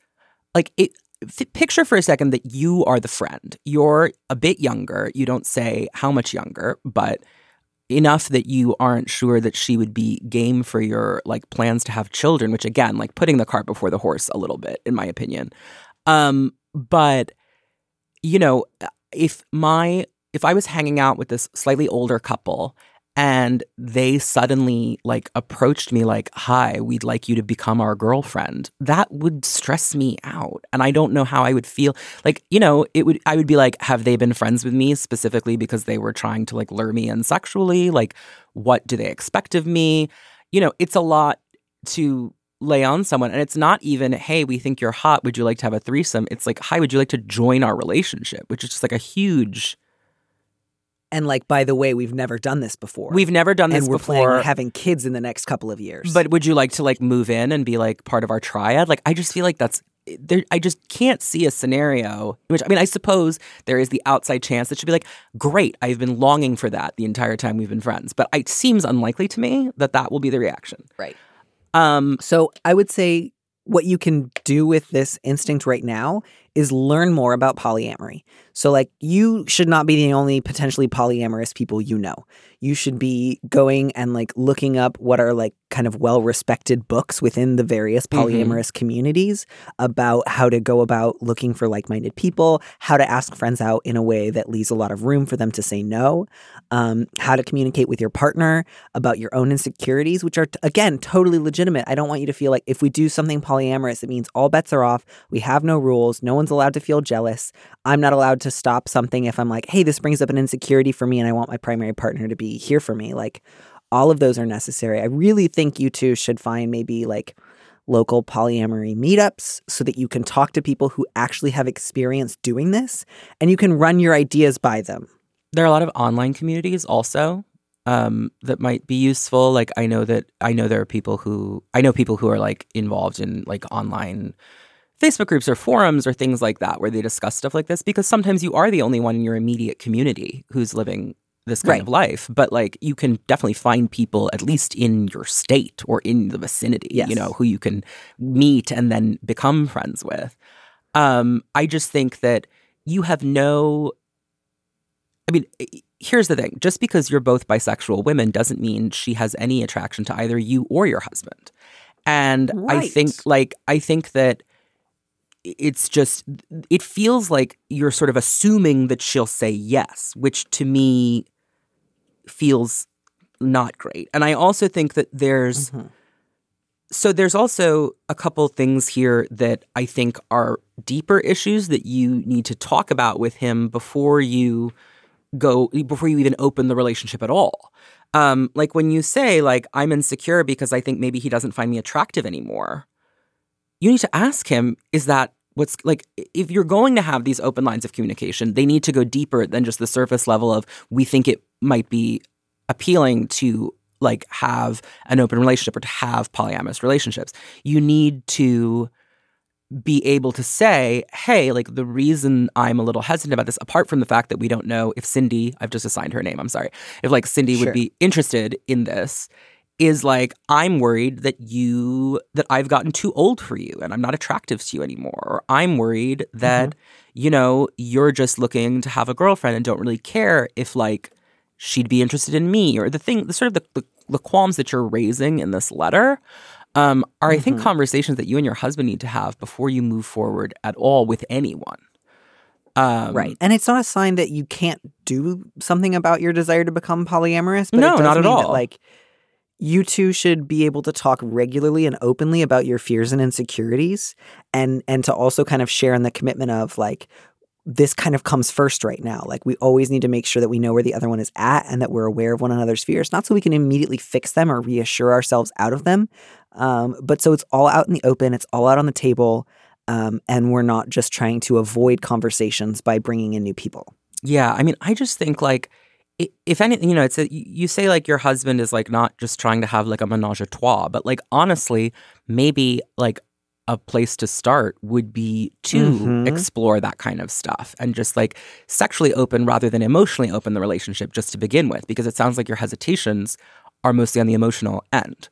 like, it, f- picture for a second that you are the friend. You're a bit younger. You don't say how much younger, but enough that you aren't sure that she would be game for your like plans to have children, which again, like putting the cart before the horse a little bit, in my opinion. Um, but you know, if my if I was hanging out with this slightly older couple and they suddenly like approached me like, "Hi, we'd like you to become our girlfriend." That would stress me out, and I don't know how I would feel. Like, you know, it would I would be like, "Have they been friends with me specifically because they were trying to like lure me in sexually? Like, what do they expect of me?" You know, it's a lot to lay on someone and it's not even hey we think you're hot. Would you like to have a threesome? It's like hi would you like to join our relationship? Which is just like a huge And like, by the way, we've never done this before. we've never done this and we're planning before. on having kids in the next couple of years. but would you like to like move in and be like part of our triad? Like i just feel like that's there i just can't see a scenario in which i mean i suppose there is the outside chance that she'd be like great i've been longing for that the entire time we've been friends. But it seems unlikely to me that that will be the reaction. Right. Um So I would say what you can do with this instinct right now is learn more about polyamory. So, like, you should not be the only potentially polyamorous people you know. You should be going and like looking up what are like kind of well respected books within the various polyamorous communities about how to go about looking for like minded people, how to ask friends out in a way that leaves a lot of room for them to say no, um, how to communicate with your partner about your own insecurities, which are, t- again, totally legitimate. I don't want you to feel like if we do something polyamorous, it means all bets are off. We have no rules. No one's allowed to feel jealous. I'm not allowed to stop something if I'm like, hey, this brings up an insecurity for me and I want my primary partner to be here for me. Like, all of those are necessary. I really think you two should find maybe like local polyamory meetups so that you can talk to people who actually have experience doing this and you can run your ideas by them. There are a lot of online communities also um, that might be useful. Like I know that I know there are people who I know people who are like involved in like online Facebook groups or forums or things like that where they discuss stuff like this because sometimes you are the only one in your immediate community who's living this kind Right. of life. But like you can definitely find people at least in your state or in the vicinity, Yes. you know, who you can meet and then become friends with. Um, I just think that you have no I mean, here's the thing just because you're both bisexual women doesn't mean she has any attraction to either you or your husband. And I think, like, I think that it's just, it feels like you're sort of assuming that she'll say yes, which to me feels not great. And I also think that there's, Mhm. so there's also a couple things here that I think are deeper issues that you need to talk about with him before you go before you even open the relationship at all. Um, like when you say like I'm insecure because I think maybe he doesn't find me attractive anymore. You need to ask him is that what's like if you're going to have these open lines of communication, they need to go deeper than just the surface level of we think it might be appealing to like have an open relationship or to have polyamorous relationships. You need to be able to say, hey, like the reason I'm a little hesitant about this, apart from the fact that we don't know if Cindy, I've just assigned her name, I'm sorry, if like Cindy Sure. would be interested in this, is like, I'm worried that you, that I've gotten too old for you and I'm not attractive to you anymore. Or I'm worried that, mm-hmm. you know, you're just looking to have a girlfriend and don't really care if like she'd be interested in me or the thing, the sort of the, the, the qualms that you're raising in this letter um, are I think Mhm. conversations that you and your husband need to have before you move forward at all with anyone. Um, right. And it's not a sign that you can't do something about your desire to become polyamorous. But No, it does not at mean that, all. like, you two should be able to talk regularly and openly about your fears and insecurities and and to also kind of share in the commitment of like this kind of comes first right now. Like we always need to make sure that we know where the other one is at and that we're aware of one another's fears, not so we can immediately fix them or reassure ourselves out of them, um, but so it's all out in the open, it's all out on the table, um, and we're not just trying to avoid conversations by bringing in new people. Yeah, I mean, I just think like if anything, you know, it's a, you say like your husband is like not just trying to have like a menage a trois, but like honestly, maybe like a place to start would be to Mhm. explore that kind of stuff and just like sexually open rather than emotionally open the relationship just to begin with, because it sounds like your hesitations are mostly on the emotional end.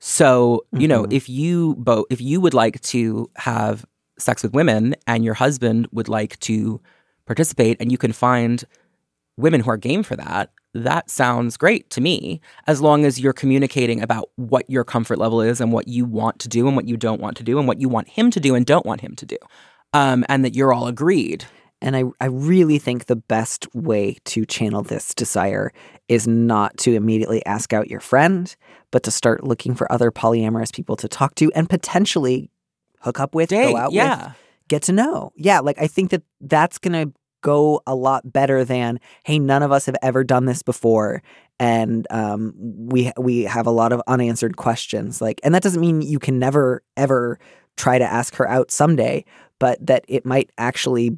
So, you know, Mhm. if you both if you would like to have sex with women and your husband would like to participate and you can find women who are game for that, that sounds great to me as long as you're communicating about what your comfort level is and what you want to do and what you don't want to do and what you want him to do and don't want him to do. Um, and that you're all agreed. And I, I really think the best way to channel this desire is not to immediately ask out your friend, but to start looking for other polyamorous people to talk to and potentially hook up with, Date, go out yeah. with, get to know. Yeah, like I think that that's going to go a lot better than hey, none of us have ever done this before and um, we we have a lot of unanswered questions. Like and that doesn't mean you can never ever try to ask her out someday, but that it might actually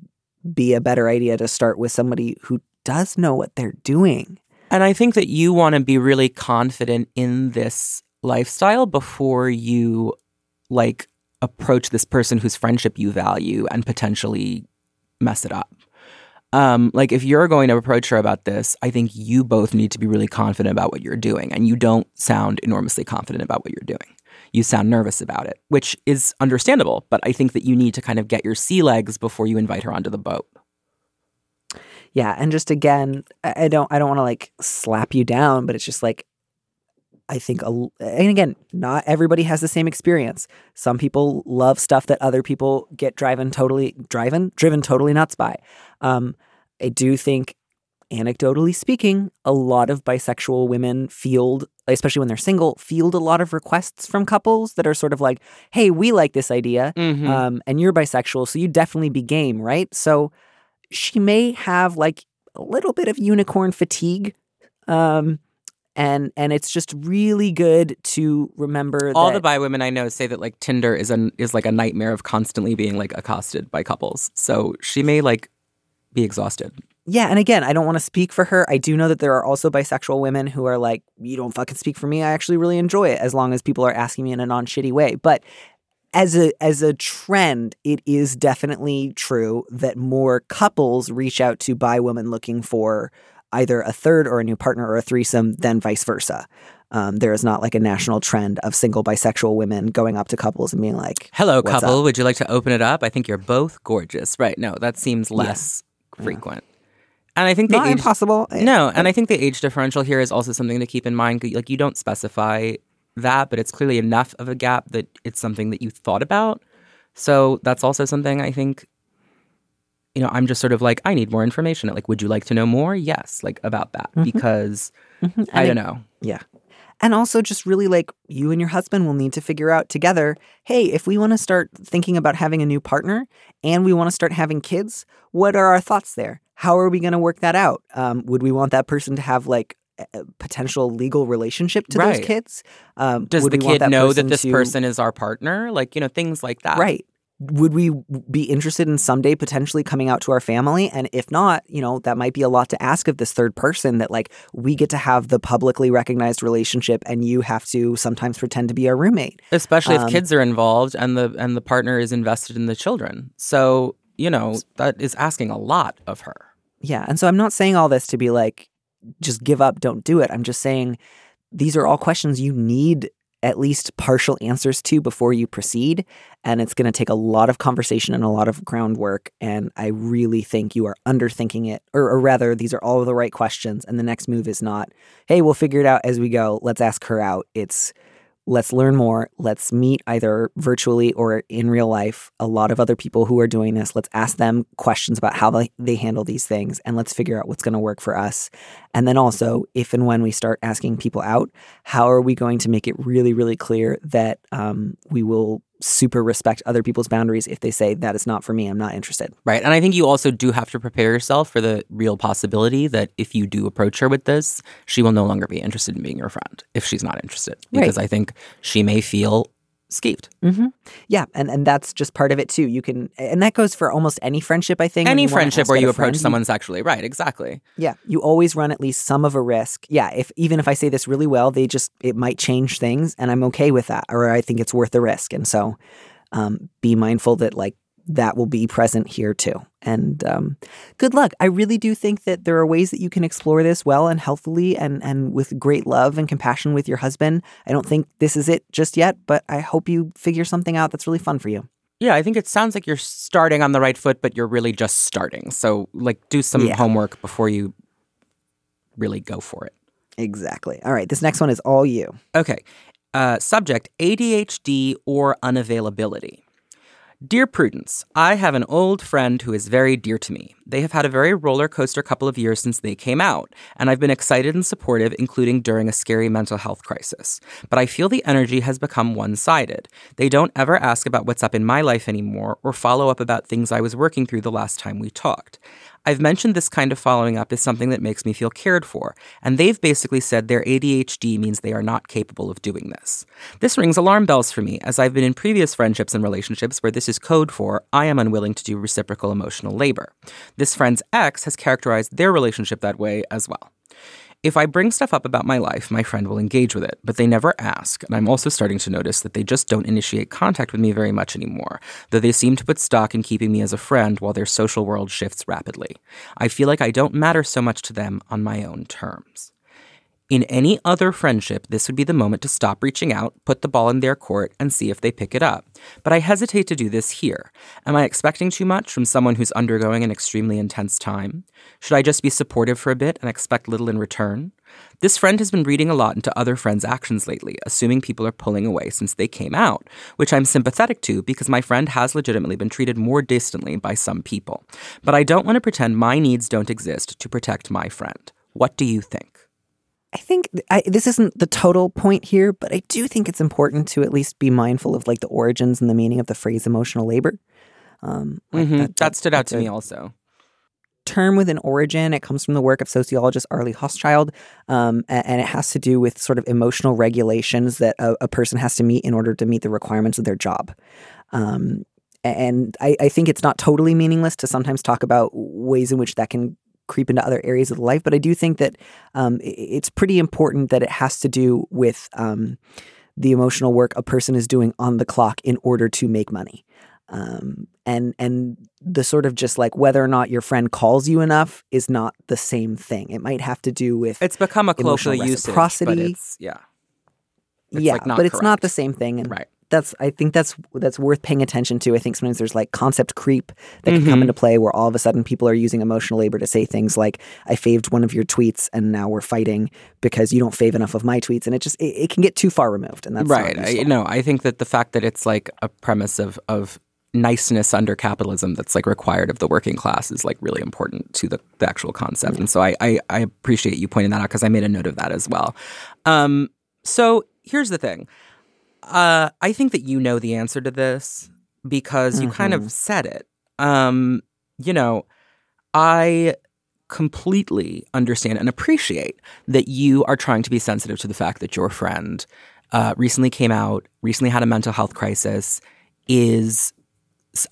be a better idea to start with somebody who does know what they're doing. And I think that you want to be really confident in this lifestyle before you like approach this person whose friendship you value and potentially mess it up. Um, like if you're going to approach her about this, I think you both need to be really confident about what you're doing, and you don't sound enormously confident about what you're doing. You sound nervous about it, which is understandable. But I think that you need to kind of get your sea legs before you invite her onto the boat. Yeah, and just again, I don't I don't want to like slap you down, but it's just like I think a and again, not everybody has the same experience. Some people love stuff that other people get driven totally driven driven totally nuts by. Um, I do think anecdotally speaking, a lot of bisexual women field, especially when they're single, field a lot of requests from couples that are sort of like, "Hey, we like this idea Mm-hmm. um, and you're bisexual, so you definitely be game, right? So she may have like a little bit of unicorn fatigue, um, and and it's just really good to remember All that, the bi women I know say that like Tinder is an is like a nightmare of constantly being like accosted by couples. So she may like be exhausted. yeah. And again, I don't want to speak for her. I do know that there are also bisexual women who are like, you don't fucking speak for me. I actually really enjoy it as long as people are asking me in a non shitty way, but. As a as a trend, it is definitely true that more couples reach out to bi women looking for either a third or a new partner or a threesome than vice versa. Um, there is not like a national trend of single bisexual women going up to couples and being like, Hello, couple. up? Would you like to open it up? I think you're both gorgeous. Right. No, that seems less frequent. And I think the not age impossible. No, and I think the age differential here is also something to keep in mind. Like you don't specify that, but it's clearly enough of a gap that it's something that you thought about. So that's also something I think you know, I'm just sort of like I need more information. Like would you like to know more? Yes, like about that Mhm. because Mhm. I don't know. Yeah. And also, just really like you and your husband will need to figure out together hey, if we want to start thinking about having a new partner and we want to start having kids, what are our thoughts there? How are we going to work that out? Um, would we want that person to have like potential legal relationship to Right. those kids? Um, Does would the kid know that this to- person is our partner? Like, you know, things like that. Right. Would we be interested in someday potentially coming out to our family? And if not, you know, that might be a lot to ask of this third person that, like, we get to have the publicly recognized relationship and you have to sometimes pretend to be our roommate. Especially if Um, kids are involved and the and the partner is invested in the children. So, you know, that is asking a lot of her. Yeah. And so I'm not saying all this to be like, just give up, don't do it. I'm just saying these are all questions you need at least partial answers to before you proceed. And it's going to take a lot of conversation and a lot of groundwork. And I really think you are underthinking it, or, or rather, these are all the right questions. And the next move is not, hey, we'll figure it out as we go. Let's ask her out. It's, let's learn more. Let's meet either virtually or in real life a lot of other people who are doing this. Let's ask them questions about how they, they handle these things and let's figure out what's going to work for us. And then also, if and when we start asking people out, how are we going to make it really, really clear that um, we will super respect other people's boundaries if they say that is not for me i'm not interested Right. And I think you also do have to prepare yourself for the real possibility that if you do approach her with this, she will no longer be interested in being your friend if she's not interested. Because I think she may feel skeeved. mm-hmm. yeah and, and that's just part of it too you can and that goes for almost any friendship i think Any friendship where you approach friend, someone sexually. Right. Exactly. yeah you always run at least some of a risk yeah if even if i say this really well they just it might change things and i'm okay with that or i think it's worth the risk and so um, be mindful that like that will be present here too and um, good luck i really do think that there are ways that you can explore this well and healthily and and with great love and compassion with your husband i don't think this is it just yet but i hope you figure something out that's really fun for you Yeah, I think it sounds like you're starting on the right foot, but you're really just starting. So, like, do some Yeah. homework before you really go for it. exactly all right this next one is all you Okay. Uh, subject ADHD or unavailability. Dear Prudence, I have an old friend who is very dear to me. They have had a very roller coaster couple of years since they came out, and I've been excited and supportive, including during a scary mental health crisis. But I feel the energy has become one sided. They don't ever ask about what's up in my life anymore or follow up about things I was working through the last time we talked. I've mentioned this kind of following up is something that makes me feel cared for, and they've basically said their ADHD means they are not capable of doing this. This rings alarm bells for me, as I've been in previous friendships and relationships where this is code for I am unwilling to do reciprocal emotional labor. This friend's ex has characterized their relationship that way as well. If I bring stuff up about my life, my friend will engage with it, but they never ask, and I'm also starting to notice that they just don't initiate contact with me very much anymore, though they seem to put stock in keeping me as a friend while their social world shifts rapidly. I feel like I don't matter so much to them on my own terms. In any other friendship, this would be the moment to stop reaching out, put the ball in their court, and see if they pick it up. But I hesitate to do this here. Am I expecting too much from someone who's undergoing an extremely intense time? Should I just be supportive for a bit and expect little in return? This friend has been reading a lot into other friends' actions lately, assuming people are pulling away since they came out, which I'm sympathetic to because my friend has legitimately been treated more distantly by some people. But I don't want to pretend my needs don't exist to protect my friend. What do you think? I think I, this isn't the total point here, but I do think it's important to at least be mindful of like the origins and the meaning of the phrase emotional labor. Um, like Mhm. That, that- stood out to me also. Term with an origin. It comes from the work of sociologist Arlie Hochschild, um, a- and it has to do with sort of emotional regulations that a, a person has to meet in order to meet the requirements of their job. Um, and I, I think it's not totally meaningless to sometimes talk about ways in which that can creep into other areas of life. But I do think that um, it's pretty important that it has to do with um, the emotional work a person is doing on the clock in order to make money. Um, and and the sort of just like whether or not your friend calls you enough is not the same thing. It might have to do with It's become a colloquial usage, reciprocity. it's yeah, it's, yeah, like, but it's not the same thing. And right. That's I think that's that's worth paying attention to. I think sometimes there's like concept creep that can Mhm. come into play where all of a sudden people are using emotional labor to say things like I faved one of your tweets and now we're fighting because you don't fave enough of my tweets and it just it, it can get too far removed and that's right. I, no, I think that the fact that it's like a premise of of niceness under capitalism that's like required of the working class is like really important to the, the actual concept. And so I, I I appreciate you pointing that out because I made a note of that as well. Um, so here's the thing. Uh, I think that you know the answer to this because you kind of said it. Um, you know, I completely understand and appreciate that you are trying to be sensitive to the fact that your friend uh, recently came out, recently had a mental health crisis, is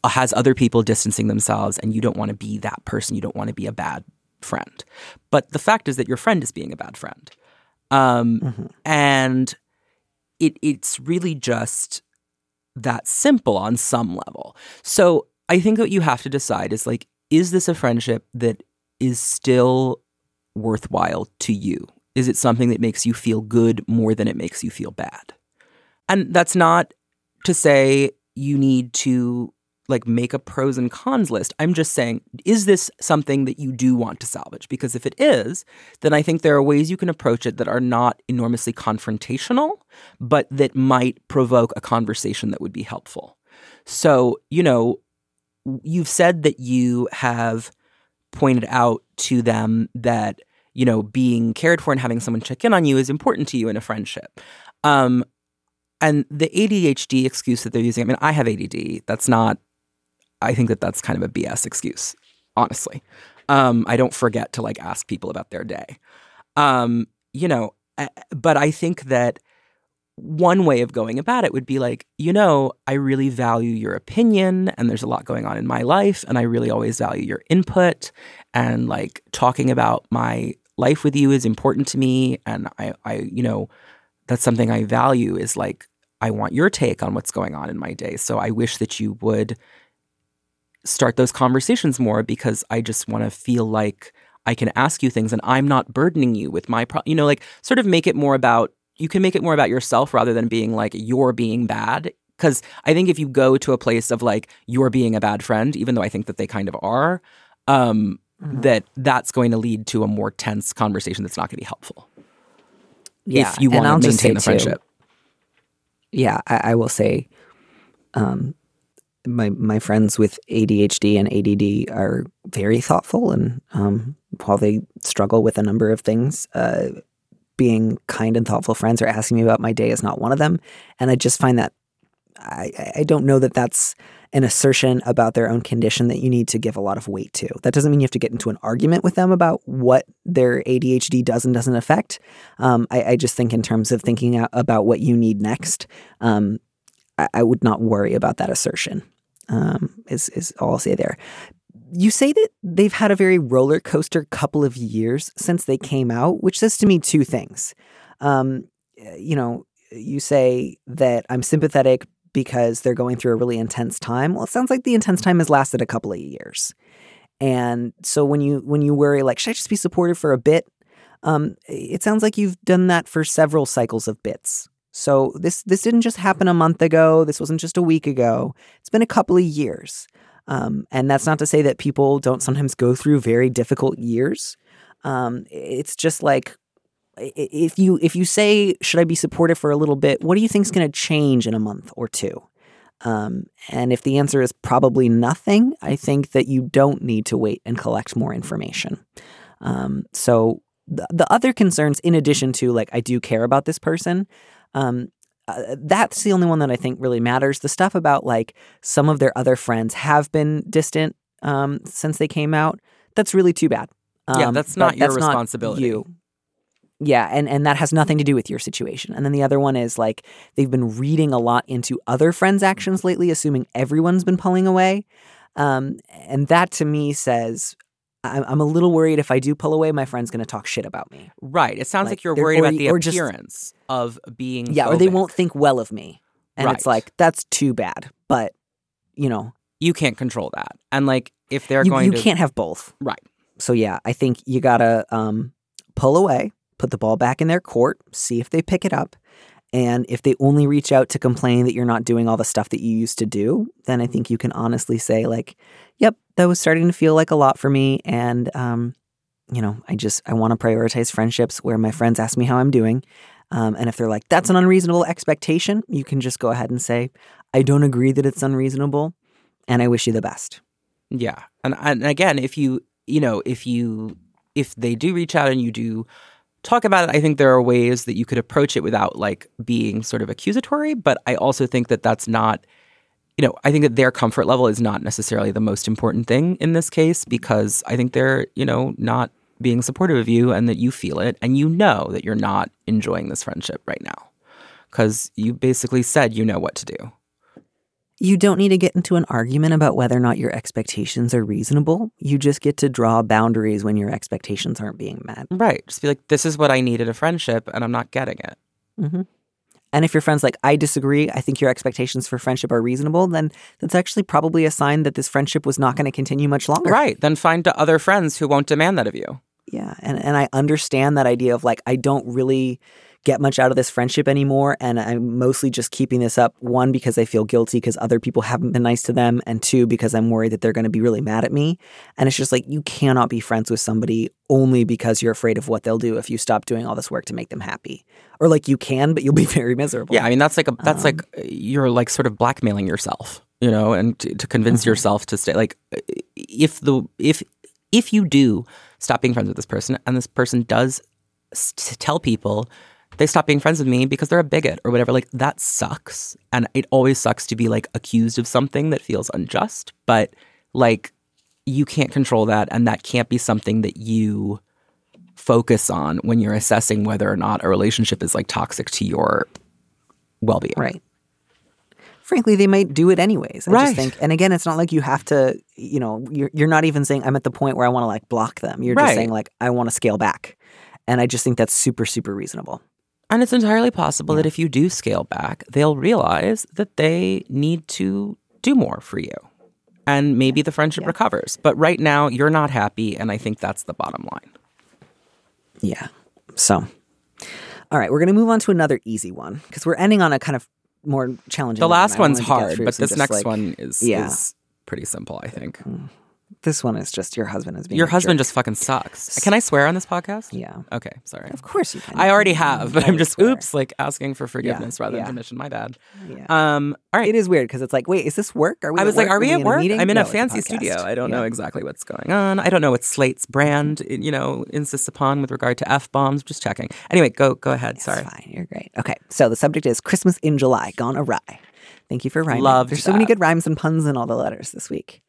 has other people distancing themselves, and you don't want to be that person. You don't want to be a bad friend. But the fact is that your friend is being a bad friend, um, Mhm. and it it's really just that simple on some level. So I think what you have to decide is like, is this a friendship that is still worthwhile to you? Is it something that makes you feel good more than it makes you feel bad? And that's not to say you need to like make a pros and cons list. I'm just saying, is this something that you do want to salvage? Because if it is, then I think there are ways you can approach it that are not enormously confrontational, but that might provoke a conversation that would be helpful. So, you know, you've said that you have pointed out to them that, you know, being cared for and having someone check in on you is important to you in a friendship. Um, and the ADHD excuse that they're using, I mean, I have ADD. That's not, I think that that's kind of a BS excuse, honestly. Um, I don't forget to like ask people about their day. Um, you know, but I think that one way of going about it would be like, you know, I really value your opinion and there's a lot going on in my life and I really always value your input and like talking about my life with you is important to me and I I you know, that's something I value is like I want your take on what's going on in my day. So I wish that you would start those conversations more because I just want to feel like I can ask you things and I'm not burdening you with my pro- you know like sort of make it more about you can make it more about yourself rather than being like you're being bad. Because i think if you go to a place of like you're being a bad friend even though i think that they kind of are um, mm-hmm. that that's going to lead to a more tense conversation that's not going to be helpful. Yeah if you want to maintain the friendship. too, yeah I, I, will say um, my my friends with ADHD and ADD are very thoughtful, and um, while they struggle with a number of things, uh, being kind and thoughtful friends or asking me about my day is not one of them. And I just find that I, I don't know that that's an assertion about their own condition that you need to give a lot of weight to. That doesn't mean you have to get into an argument with them about what their ADHD does and doesn't affect. Um, I, I, just think in terms of thinking about what you need next, um, I, I, would not worry about that assertion. Um, is is all I'll say there you say that they've had a very roller coaster couple of years since they came out, which says to me two things. Um, you know, you say that I'm sympathetic because they're going through a really intense time. Well, it sounds like the intense time has lasted a couple of years. And so when you when you worry like should I just be supportive for a bit? Um, it sounds like you've done that for several cycles of bits. So this this didn't just happen a month ago. This wasn't just a week ago. It's been a couple of years. Um, and that's not to say that people don't sometimes go through very difficult years. Um, it's just like if you if you say should I be supportive for a little bit, what do you think is going to change in a month or two? Um, and if the answer is probably nothing, I think that you don't need to wait and collect more information. Um, so the, the other concerns, in addition to like I do care about this person, um, uh, that's the only one that I think really matters. The stuff about like some of their other friends have been distant um, since they came out, that's really too bad. Um, yeah, that's not your that's responsibility. you. Yeah, and and that has nothing to do with your situation. And then the other one is like they've been reading a lot into other friends' actions lately, assuming everyone's been pulling away. Um, and that to me says I'm a little worried if I do pull away, my friend's going to talk shit about me. Right. It sounds like, like you're worried about the appearance just, of being. Yeah, phobic. or they won't think well of me. And right. it's like, that's too bad. But, you know. You can't control that. And like, if they're you, going you to. You can't have both. Right. So, yeah, I think you got to um, pull away, put the ball back in their court, see if they pick it up. And if they only reach out to complain that you're not doing all the stuff that you used to do, then I think you can honestly say, like, yep, that was starting to feel like a lot for me. And, um, you know, I just, I want to prioritize friendships where my friends ask me how I'm doing. Um, and if they're like, that's an unreasonable expectation, you can just go ahead and say, I don't agree that it's unreasonable. And I wish you the best. Yeah. And, and again, if you, you know, if you, if they do reach out and you do talk about it, I think there are ways that you could approach it without like being sort of accusatory. But I also think that that's not, you know, I think that their comfort level is not necessarily the most important thing in this case because I think they're, you know, not being supportive of you and that you feel it and you know that you're not enjoying this friendship right now because you basically said you know what to do. You don't need to get into an argument about whether or not your expectations are reasonable. You just get to draw boundaries when your expectations aren't being met. Right. Just be like, this is what I need in a friendship, and I'm not getting it. Mm-hmm. And if your friend's like, I disagree, I think your expectations for friendship are reasonable, then that's actually probably a sign that this friendship was not going to continue much longer. Right. Then find other friends who won't demand that of you. Yeah. And, and I understand that idea of like, I don't really get much out of this friendship anymore. And I'm mostly just keeping this up, one, because I feel guilty because other people haven't been nice to them, and two, because I'm worried that they're going to be really mad at me. And it's just like, you cannot be friends with somebody only because you're afraid of what they'll do if you stop doing all this work to make them happy. Or like you can, but you'll be very miserable. Yeah, I mean that's like a that's Um, like you're like sort of blackmailing yourself, you know, and to, to convince Mm-hmm. yourself to stay. Like uh, if the if if you do stop being friends with this person, and this person does tell people they stop being friends with me because they're a bigot or whatever, like that sucks, and it always sucks to be like accused of something that feels unjust, but like you can't control that, and that can't be something that you focus on when you're assessing whether or not a relationship is like toxic to your well-being. Right. Frankly, they might do it anyways. I Right. just think, and again, it's not like you have to, you know, you're, you're not even saying, I'm at the point where I want to like block them. You're Right. just saying, like, I want to scale back. And I just think that's super, super reasonable. And it's entirely possible that if you do scale back, they'll realize that they need to do more for you. And maybe the friendship recovers. But right now, you're not happy. And I think that's the bottom line. Yeah. So, all right, we're going to move on to another easy one because we're ending on a kind of more challenging The last one's wanted to get hard, but this next like- one is, yeah. is pretty simple, I think. Mm. This one is just your husband is being Your a husband jerk. just fucking sucks. Can I swear on this podcast? Yeah. Okay, sorry. Of course you can. I already have, but I'm just swear. oops, like asking for forgiveness rather yeah. than permission. My bad. Yeah. Um, all right. It is weird because it's like, wait, is this work? Are we I was like? "Are we in at work? meeting? I'm in No, a fancy podcast." studio. I don't Yeah. know exactly what's going on. I don't know what Slate's brand, you know, insists upon with regard to f bombs. Just checking. Anyway, go go ahead. It's Sorry. fine. You're great. Okay. So the subject is Christmas in July, gone awry. Thank you for rhyming. Love. There's so many good rhymes and puns in all the letters this week.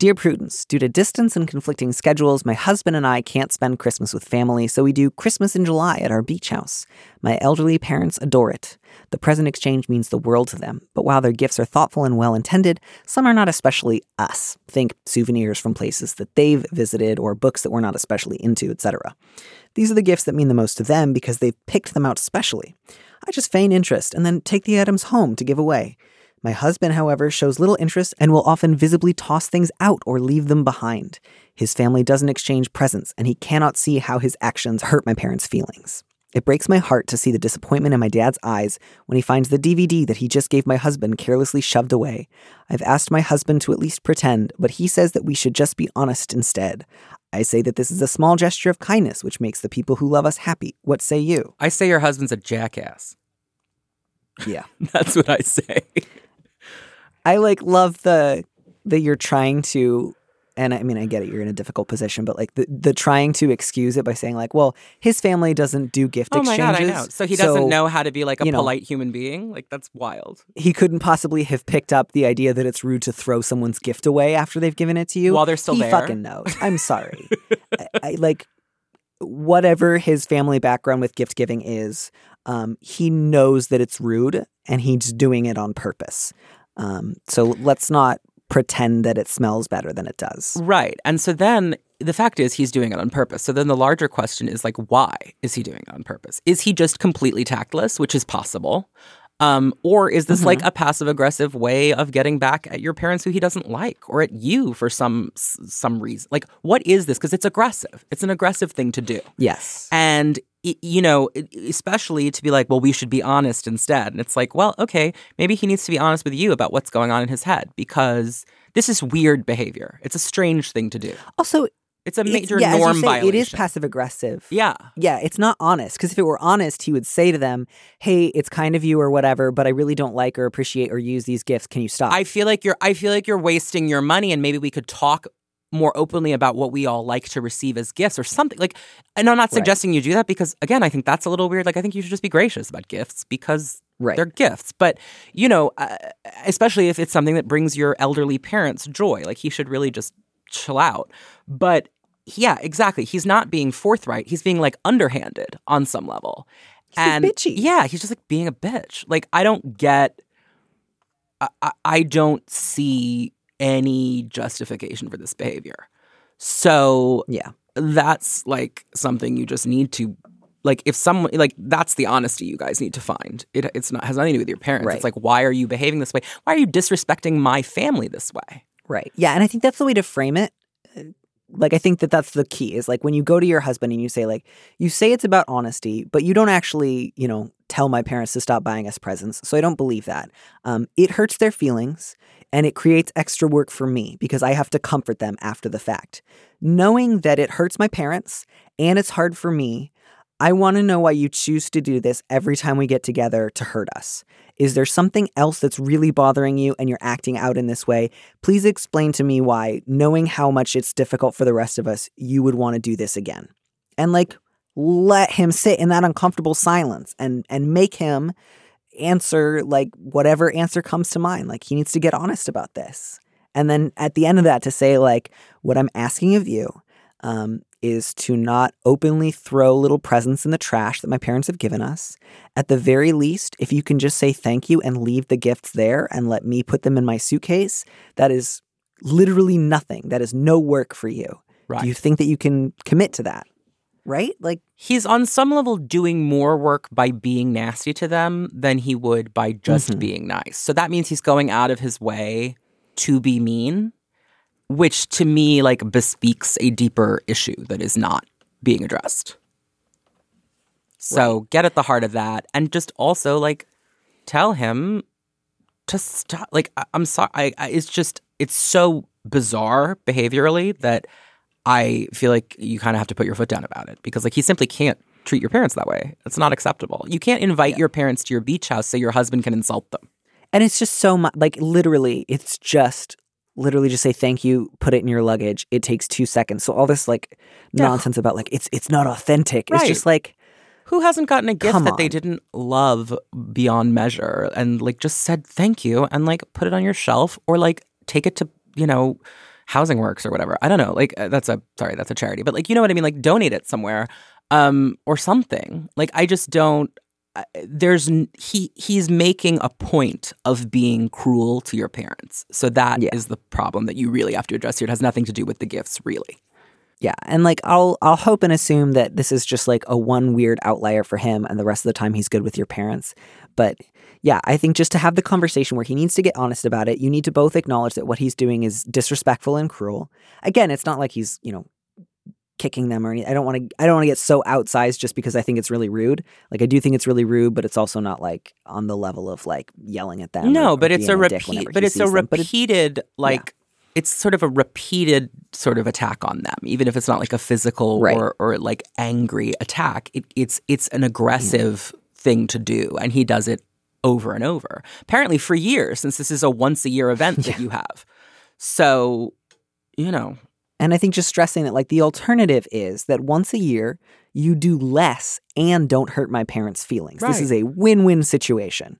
Dear Prudence, due to distance and conflicting schedules, my husband and I can't spend Christmas with family, so we do Christmas in July at our beach house. My elderly parents adore it. The present exchange means the world to them, but while their gifts are thoughtful and well intended, some are not especially us. Think souvenirs from places that they've visited or books that we're not especially into, etc. These are the gifts that mean the most to them because they've picked them out specially. I just feign interest and then take the items home to give away. My husband, however, shows little interest and will often visibly toss things out or leave them behind. His family doesn't exchange presents, and he cannot see how his actions hurt my parents' feelings. It breaks my heart to see the disappointment in my dad's eyes when he finds the DVD that he just gave my husband carelessly shoved away. I've asked my husband to at least pretend, but he says that we should just be honest instead. I say that this is a small gesture of kindness which makes the people who love us happy. What say you? I say your husband's a jackass. Yeah. That's what I say. I like love the that you're trying to and I mean I get it you're in a difficult position but like the, the trying to excuse it by saying like well his family doesn't do gift oh my exchanges god, I know. So he doesn't so know how to be like a you know- polite human being. Like that's wild. he couldn't possibly have picked up the idea that it's rude to throw someone's gift away after they've given it to you While they're still he there. fucking knows I'm sorry I, I like whatever his family background with gift giving is um, he knows that it's rude and he's doing it on purpose um, so let's not pretend that it smells better than it does Right. And so then the fact is he's doing it on purpose. So then the larger question is like, why is he doing it on purpose? Is he just completely tactless, which is possible? Um, or is this like a passive aggressive way of getting back at your parents who he doesn't like or at you for some some reason? Like what is this? Because it's aggressive. It's an aggressive thing to do. Yes. And you know, especially to be like, well, we should be honest instead. And it's like, well, okay, maybe he needs to be honest with you about what's going on in his head because this is weird behavior. It's a strange thing to do. Also, It's a it's- major yeah, norm say, violation. It is passive aggressive. Yeah. Yeah, it's not honest. Because if it were honest, he would say to them, "Hey, it's kind of you or whatever, but I really don't like or appreciate or use these gifts. Can you stop?" I feel like you're I feel like you're wasting your money and maybe we could talk more openly about what we all like to receive as gifts or something like and I'm not Right. suggesting you do that because again I think that's a little weird like I think you should just be gracious about gifts because Right. they're gifts but you know uh, especially if it's something that brings your elderly parents joy like he should really just chill out but yeah exactly he's not being forthright he's being like underhanded on some level being and bitchy. yeah he's just like being a bitch like I don't get I- I don't see any justification for this behavior. So yeah. that's like something you just need to like if someone like that's the honesty you guys need to find. It it's not has nothing to do with your parents. Right. It's like why are you behaving this way? Why are you disrespecting my family this way? Right. Yeah, and I think that's the way to frame it. like I think that that's the key is like when you go to your husband and you say like you say it's about honesty, but you don't actually, you know, tell my parents to stop buying us presents. So I don't believe that. Um, it hurts their feelings and it creates extra work for me because I have to comfort them after the fact. Knowing that it hurts my parents and it's hard for me, I want to know why you choose to do this every time we get together to hurt us. Is there something else that's really bothering you and you're acting out in this way? Please explain to me why, knowing how much it's difficult for the rest of us, you would want to do this again. And like let him sit in that uncomfortable silence and and make him answer like whatever answer comes to mind. Like he needs to get honest about this. And then at the end of that to say like what I'm asking of you um, is to not openly throw little presents in the trash that my parents have given us. At the very least, if you can just say thank you and leave the gifts there and let me put them in my suitcase, that is literally nothing. That is no work for you. Right. Do you think that you can commit to that? Right? Like, He's on some level doing more work by being nasty to them than he would by just Mhm. being nice. So that means he's going out of his way to be mean, which to me like bespeaks a deeper issue that is not being addressed. So get at the heart of that and just also like tell him to stop like I, I'm sorry I, I it's just it's so bizarre behaviorally that I feel like you kind of have to put your foot down about it because like he simply can't treat your parents that way. It's not acceptable. You can't invite your parents to your beach house so your husband can insult them. and it's just so much, like, literally, it's just literally just say thank you, put it in your luggage. It takes two seconds. So all this like nonsense about like it's it's not authentic. It's just like Who hasn't gotten a gift that they didn't love beyond measure and like just said thank you and like put it on your shelf or like take it to, you know, Housing Works or whatever. I don't know. Like uh, that's a sorry, that's a charity, but like you know what I mean, like donate it somewhere um or something. Like I just don't there's he he's making a point of being cruel to your parents. So that is Yeah. the problem that you really have to address here. It has nothing to do with the gifts, really. Yeah, and like I'll I'll hope and assume that this is just like a one weird outlier for him and the rest of the time he's good with your parents. But yeah, I think just to have the conversation where he needs to get honest about it, you need to both acknowledge that what he's doing is disrespectful and cruel. Again, it's not like he's, you know, kicking them or anything. I don't want to I don't want to get so outsized just because I think it's really rude. Like I do think it's really rude, but it's also not like on the level of like yelling at them. No, or- or but it's a dick repeat. But it's a sees them. But it- repeated, like it's sort of a repeated sort of attack on them, even if it's not like a physical Right. or or like angry attack. It, it's it's an aggressive thing to do, and he does it over and over. Apparently, for years, since this is a once a year event that you have. So, you know, And I think just stressing that, like, the alternative is that once a year, you do less and don't hurt my parents' feelings. This is a win win situation.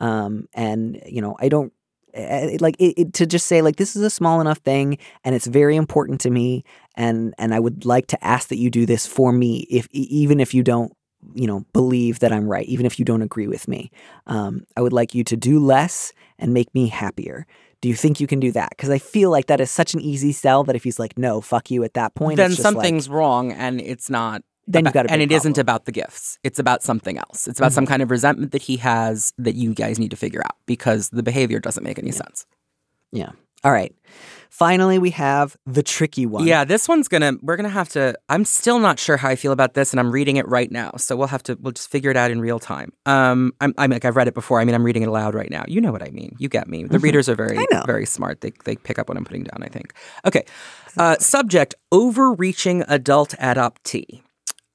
Um, and, you know, I don't. eh, Like it, it, to just say like this is a small enough thing and it's very important to me and and I would like to ask that you do this for me if even if you don't you know believe that I'm right even if you don't agree with me um, I would like you to do less and make me happier do you think you can do that because I feel like that is such an easy sell that if he's like no fuck you at that point then it's just like- something's wrong, and it's not. then you've got a and it isn't about the gifts. It's about something else. It's about some kind of resentment that he has that you guys need to figure out because the behavior doesn't make any sense. yeah all right finally we have the tricky one Yeah, this one's gonna. We're gonna have to. I'm still not sure how I feel about this, and I'm reading it right now. So we'll have to. We'll just figure it out in real time. Um, I'm. I'm like I've read it before. I mean, I'm reading it aloud right now. You know what I mean. You get me. The readers are very, Mm-hmm. Very smart. They they pick up what I'm putting down. I think. Okay. Uh, subject: Overreaching adult adoptee.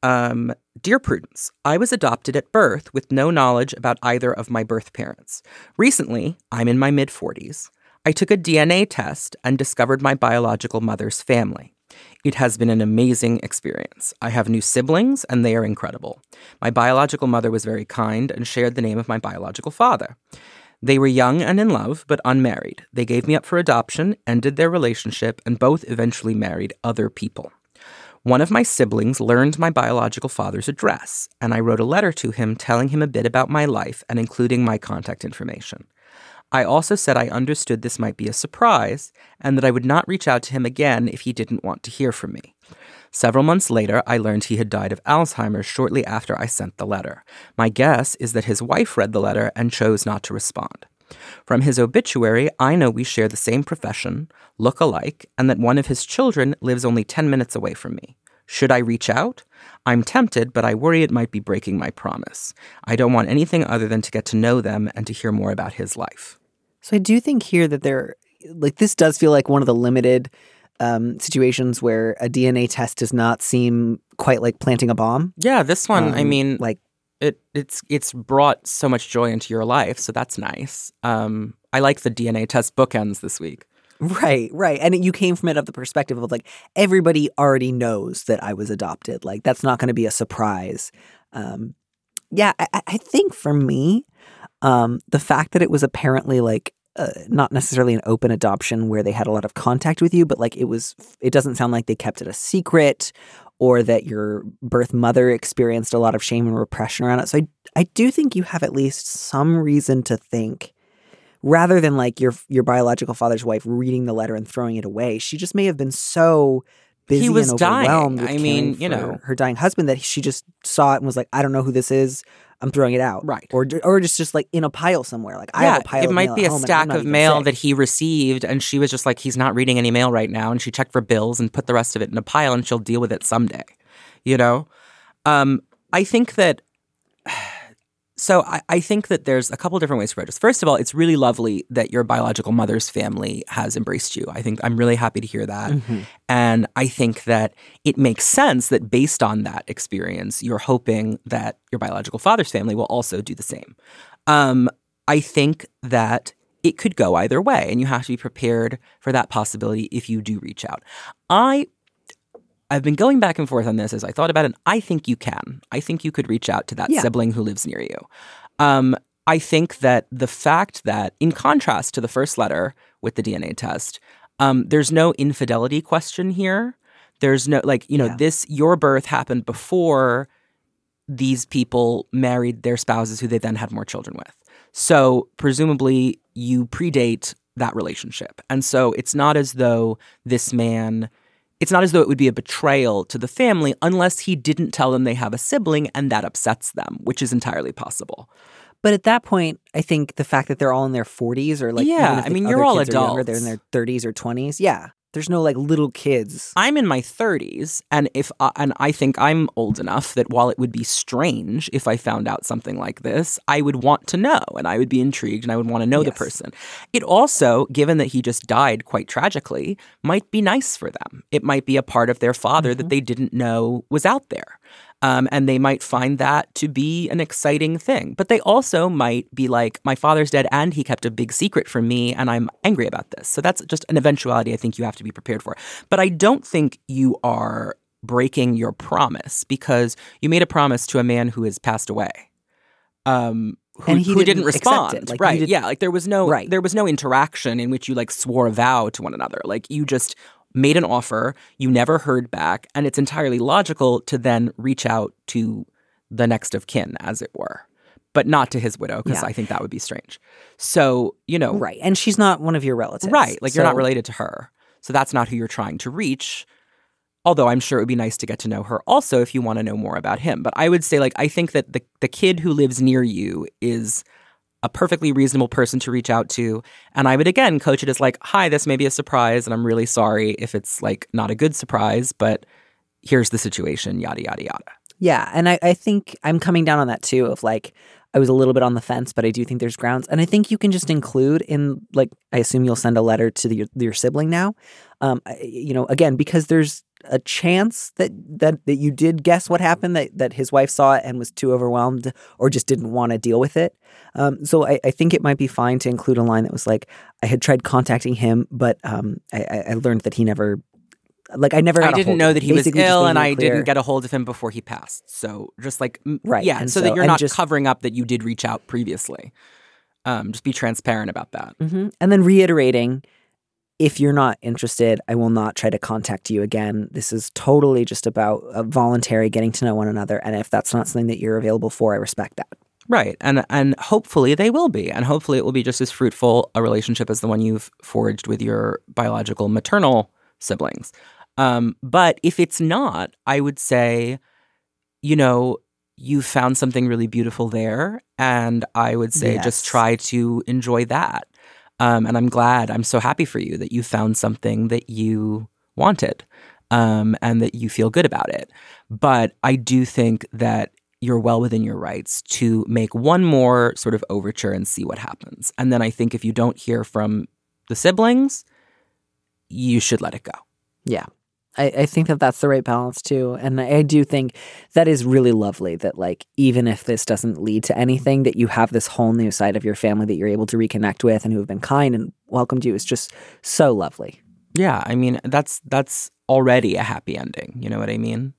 Um, Dear Prudence, I was adopted at birth with no knowledge about either of my birth parents. Recently, I'm in my mid 40s. I took a DNA test and discovered my biological mother's family. It has been an amazing experience. I have new siblings, and they are incredible. My biological mother was very kind and shared the name of my biological father. They were young and in love, but unmarried. They gave me up for adoption, ended their relationship, and both eventually married other people. One of my siblings learned my biological father's address, and I wrote a letter to him telling him a bit about my life and including my contact information. I also said I understood this might be a surprise and that I would not reach out to him again if he didn't want to hear from me. Several months later, I learned he had died of Alzheimer's shortly after I sent the letter. My guess is that his wife read the letter and chose not to respond. From his obituary, I know we share the same profession, look alike, and that one of his children lives only 10 minutes away from me. Should I reach out? I'm tempted, but I worry it might be breaking my promise. I don't want anything other than to get to know them and to hear more about his life. So I do think here that there, like, this does feel like one of the limited um, situations where a DNA test does not seem quite like planting a bomb. Yeah, this one, I Um, mean, like, it it's it's brought so much joy into your life, so that's nice. Um, I like the DNA test bookends this week. right, right. And you came from it of the perspective of like, everybody already knows that I was adopted. Like, that's not going to be a surprise. Um, yeah, I, I- I think for me, um, the fact that it was apparently like uh, not necessarily an open adoption where they had a lot of contact with you, but like it was, it doesn't sound like they kept it a secret or that your birth mother experienced a lot of shame and repression around it. So I, I do think you have at least some reason to think rather than like your your biological father's wife reading the letter and throwing it away, she just may have been so busy was and dying. overwhelmed with I mean, you know. her dying husband that she just saw it and was like, I don't know who this is. I'm throwing it out. Right. Or or just just like in a pile somewhere. Like I yeah, have a pile it might be a home and I'm stack of mail sick. that he received, and she was just like, he's not reading any mail right now, and she checked for bills and put the rest of it in a pile, and she'll deal with it someday. You know, um, I think that. So I, I think that there's a couple different ways to approach this. First of all, it's really lovely that your biological mother's family has embraced you. I think I'm really happy to hear that. Mhm. And I think that it makes sense that based on that experience, you're hoping that your biological father's family will also do the same. Um, I think that it could go either way, and you have to be prepared for that possibility if you do reach out. I I've been going back and forth on this as I thought about it. I think you can. I think you could reach out to that Yeah. sibling who lives near you. Um, I think that the fact that, in contrast to the first letter with the DNA test, um, there's no infidelity question here. There's no, like, you know, Yeah. this, your birth happened before these people married their spouses who they then had more children with. So presumably you predate that relationship. And so it's not as though this man, it's not as though it would be a betrayal to the family unless he didn't tell them they have a sibling and that upsets them, which is entirely possible. But at that point, I think the fact that they're all in their 40s or like, Yeah, I mean, you're all adults. younger, they're in their 30s or 20s. Yeah. There's no like little kids. I'm in my 30s, and if uh, and I think I'm old enough that while it would be strange if I found out something like this, I would want to know, and I would be intrigued, and I would want to know the person. It also, given that he just died quite tragically, might be nice for them. It might be a part of their father that they didn't know was out there. Um, and they might find that to be an exciting thing. But they also might be like, my father's dead and he kept a big secret from me, and I'm angry about this. So that's just an eventuality I think you have to be prepared for. But I don't think you are breaking your promise because you made a promise to a man who has passed away. Um, who, And he who didn't didn't respond. Like, right. did- yeah. Like there was no Right. there was no interaction in which you like swore a vow to one another. Like you just made an offer, you never heard back, and it's entirely logical to then reach out to the next of kin, as it were. But not to his widow, because Yeah. I think that would be strange. So, you know, Right. And she's not one of your relatives. Right. Like you're not related to her. So that's not who you're trying to reach. Although I'm sure it would be nice to get to know her also if you want to know more about him. But I would say, like, I think that the, the kid who lives near you is a perfectly reasonable person to reach out to. And I would again coach it as like, hi, this may be a surprise, and I'm really sorry if it's like not a good surprise, but here's the situation, yada, yada, yada. Yeah, and I, I think I'm coming down on that too. Of like, I was a little bit on the fence, but I do think there's grounds, and I think you can just include in like, I assume you'll send a letter to the, your sibling now. Um, you know, again because there's a chance that that that you did guess what happened, that that his wife saw it and was too overwhelmed or just didn't want to deal with it. Um, so I, I think it might be fine to include a line that was like, I had tried contacting him, but um, I, I I learned that he never. Like I never. I didn't know that he was ill, and I didn't get a hold of him before he passed. So just like, Right, yeah, and so, so- that you're not just- covering up that you did reach out previously. Um, just be transparent about that. hmm And then reiterating, if you're not interested, I will not try to contact you again. This is totally just about a voluntary getting to know one another. And if that's not something that you're available for, I respect that. Right. And and hopefully they will be. And hopefully it will be just as fruitful a relationship as the one you've forged with your biological maternal siblings. Um, but if it's not, I would say, you know, you found something really beautiful there. And I would say Yes. just try to enjoy that. Um, and I'm glad, I'm so happy for you that you found something that you wanted um, and that you feel good about it. But I do think that you're well within your rights to make one more sort of overture and see what happens. And then I think if you don't hear from the siblings, you should let it go. Yeah. I, I think that that's the right balance too. And I do think that is really lovely that, like, even if this doesn't lead to anything, that you have this whole new side of your family that you're able to reconnect with and who have been kind and welcomed you is just so lovely. Yeah, I mean that's that's already a happy ending. You know what I mean?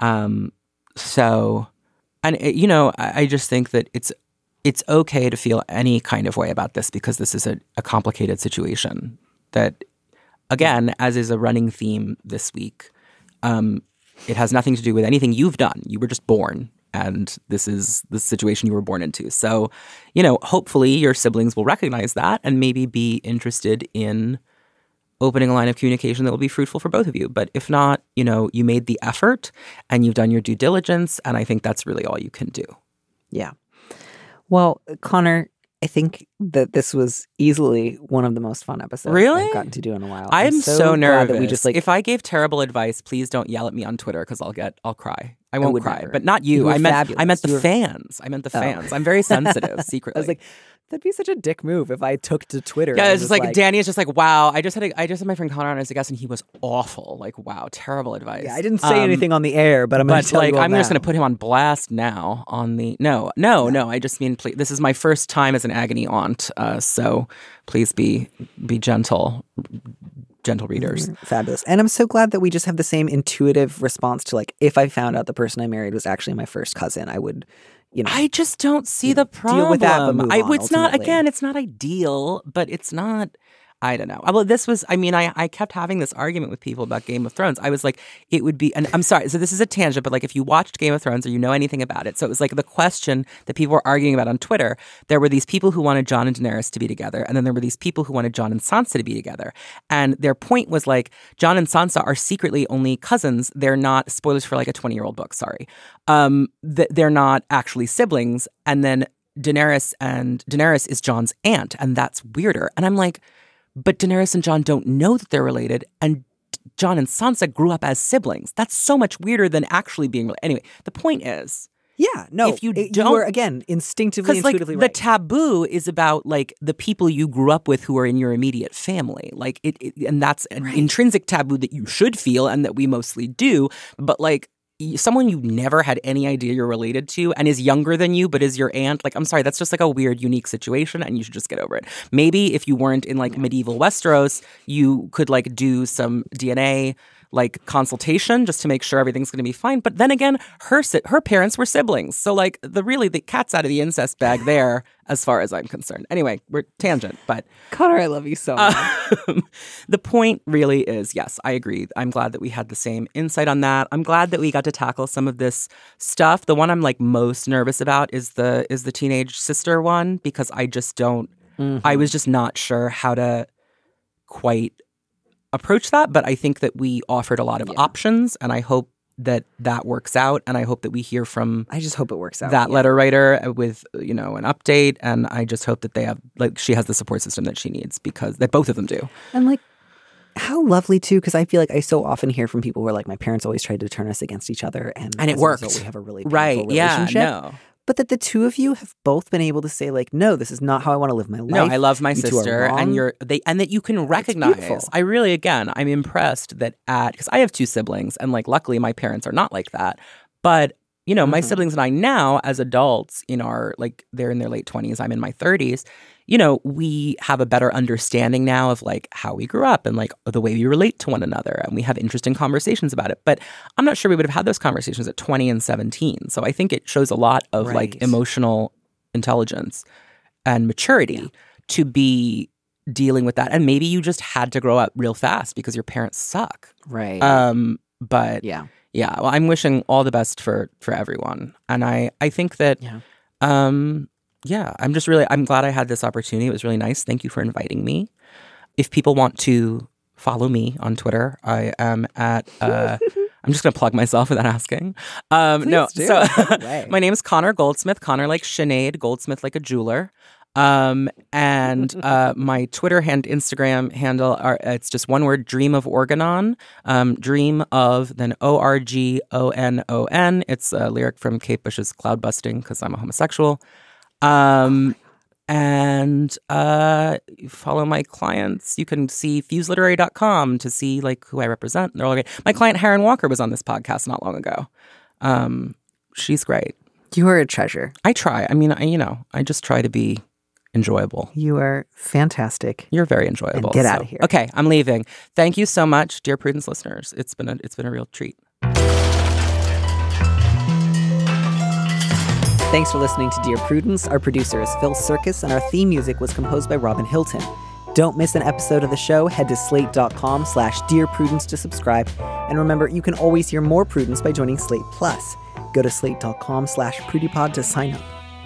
Um, so, and it, you know, I, I just think that it's it's okay to feel any kind of way about this because this is a, a complicated situation. That again, as is a running theme this week, um, it has nothing to do with anything you've done. You were just born. And this is the situation you were born into. So, you know, hopefully your siblings will recognize that and maybe be interested in opening a line of communication that will be fruitful for both of you. But if not, you know, you made the effort and you've done your due diligence. And I think that's really all you can do. Yeah. Well, Connor, I think that this was easily one of the most fun episodes Really? I've gotten to do in a while. I'm, so, glad nervous. that we just like if I gave terrible advice, please don't yell at me on Twitter because I'll get, I'll cry. I won't would cry, never. but not You you. I meant, I meant the were- fans. I meant the Oh. fans. I'm very sensitive secretly. I was like, that'd be such a dick move if I took to Twitter. yeah, it's just like, Danny is just like, wow. I just had a, I just had my friend Connor on as a guest, and he was awful. Like, wow, terrible advice. Yeah, I didn't say Um, anything on the air, but I'm going but to tell like you I'm just going to put him on blast now on the no no no I just mean please, this is my first time as an agony aunt uh, so please be be gentle gentle readers Fabulous. And I'm so glad that we just have the same intuitive response to like if I found out the person I married was actually my first cousin, I would, you know. I just don't see the problem deal with that, I, it's not again it's not ideal but it's not I don't know. Well, this was, I mean, I, I kept having this argument with people about Game of Thrones. I was like, it would be, and I'm sorry, so this is a tangent, but like if you watched Game of Thrones or you know anything about it, so it was like the question that people were arguing about on Twitter. There were these people who wanted Jon and Daenerys to be together, and then there were these people who wanted Jon and Sansa to be together. And their point was like, Jon and Sansa are secretly only cousins. They're not, spoilers for like a 20 year old book, sorry. Um, th- they're not actually siblings. And then Daenerys and Daenerys is Jon's aunt, and that's weirder. And I'm like, but Daenerys and Jon don't know that they're related, and Jon and Sansa grew up as siblings. That's so much weirder than actually being related. Anyway, the point is, yeah, no. if you it- don't- were again instinctively, because like intuitively the taboo is about like the people you grew up with who are in your immediate family, like it, it and that's an intrinsic taboo that you should feel and that we mostly do. But like someone you never had any idea you're related to and is younger than you but is your aunt like i'm sorry that's just like a weird unique situation and you should just get over it. Maybe if you weren't in like medieval westeros you could like do some dna like consultation just to make sure everything's going to be fine but then again her her parents were siblings so like the really the cat's out of the incest bag there as far as i'm concerned anyway we're tangent but Connor, I love you so much. um, the point really is yes, I agree. I'm glad that we had the same insight on that. I'm glad that we got to tackle some of this stuff. The one I'm like most nervous about is the is the teenage sister one because I just don't I was just not sure how to quite approach that, but I think that we offered a lot of options and I hope that that works out and I hope that we hear from I just hope it works out. that yeah. letter writer with you know an update and i just hope that they have like she has the support system that she needs because that both of them do And like, how lovely too, because I feel like I so often hear from people who are like, my parents always tried to turn us against each other, and And it as a result, worked. we have a really right yeah no But that the two of you have both been able to say like, no, this is not how I want to live my life. no i love my You sister and you're they and that you can recognize. I really again i'm impressed that at because i have two siblings and like luckily my parents are not like that but you know my Mhm. siblings and i now as adults in our like they're in their late 20s i'm in my 30s you know we have a better understanding now of like how we grew up and like the way we relate to one another and we have interesting conversations about it but i'm not sure we would have had those conversations at 20 and 17 so i think it shows a lot of like emotional intelligence and maturity to be dealing with that and maybe you just had to grow up real fast because your parents suck right. um but yeah. Yeah well i'm wishing all the best for for everyone and i i think that Yeah. um yeah i'm just really i'm glad i had this opportunity it was really nice thank you for inviting me if people want to follow me on twitter i am at uh I'm just going to plug myself without asking. Um, no, do. so my name is Connor Goldsmith. Connor like Sinead, Goldsmith like a jeweler. Um, and uh, my Twitter and Instagram handle are it's just one word: Dream of Orgonon. Um, dream of then O R G O N O N. It's a lyric from Kate Bush's "Cloudbusting" because I'm a homosexual. Um, and uh, follow my clients. You can see fuseliterary.com to see like who I represent. They're all great. My client Heron Walker was on this podcast not long ago. Um, she's great. You are a treasure. I try. I mean, I, you know, I just try to be enjoyable. You are fantastic. You're very enjoyable. get out of here. Okay, I'm leaving. Thank you so much, dear Prudence listeners. It's been a it's been a real treat. Thanks for listening to Dear Prudence. Our producer is Phil Surkis, and our theme music was composed by Robin Hilton. Don't miss an episode of the show. Head to slate.com slash Dear Prudence to subscribe. And remember, you can always hear more Prudence by joining Slate Plus. Go to slate.com slash prudiepod to sign up.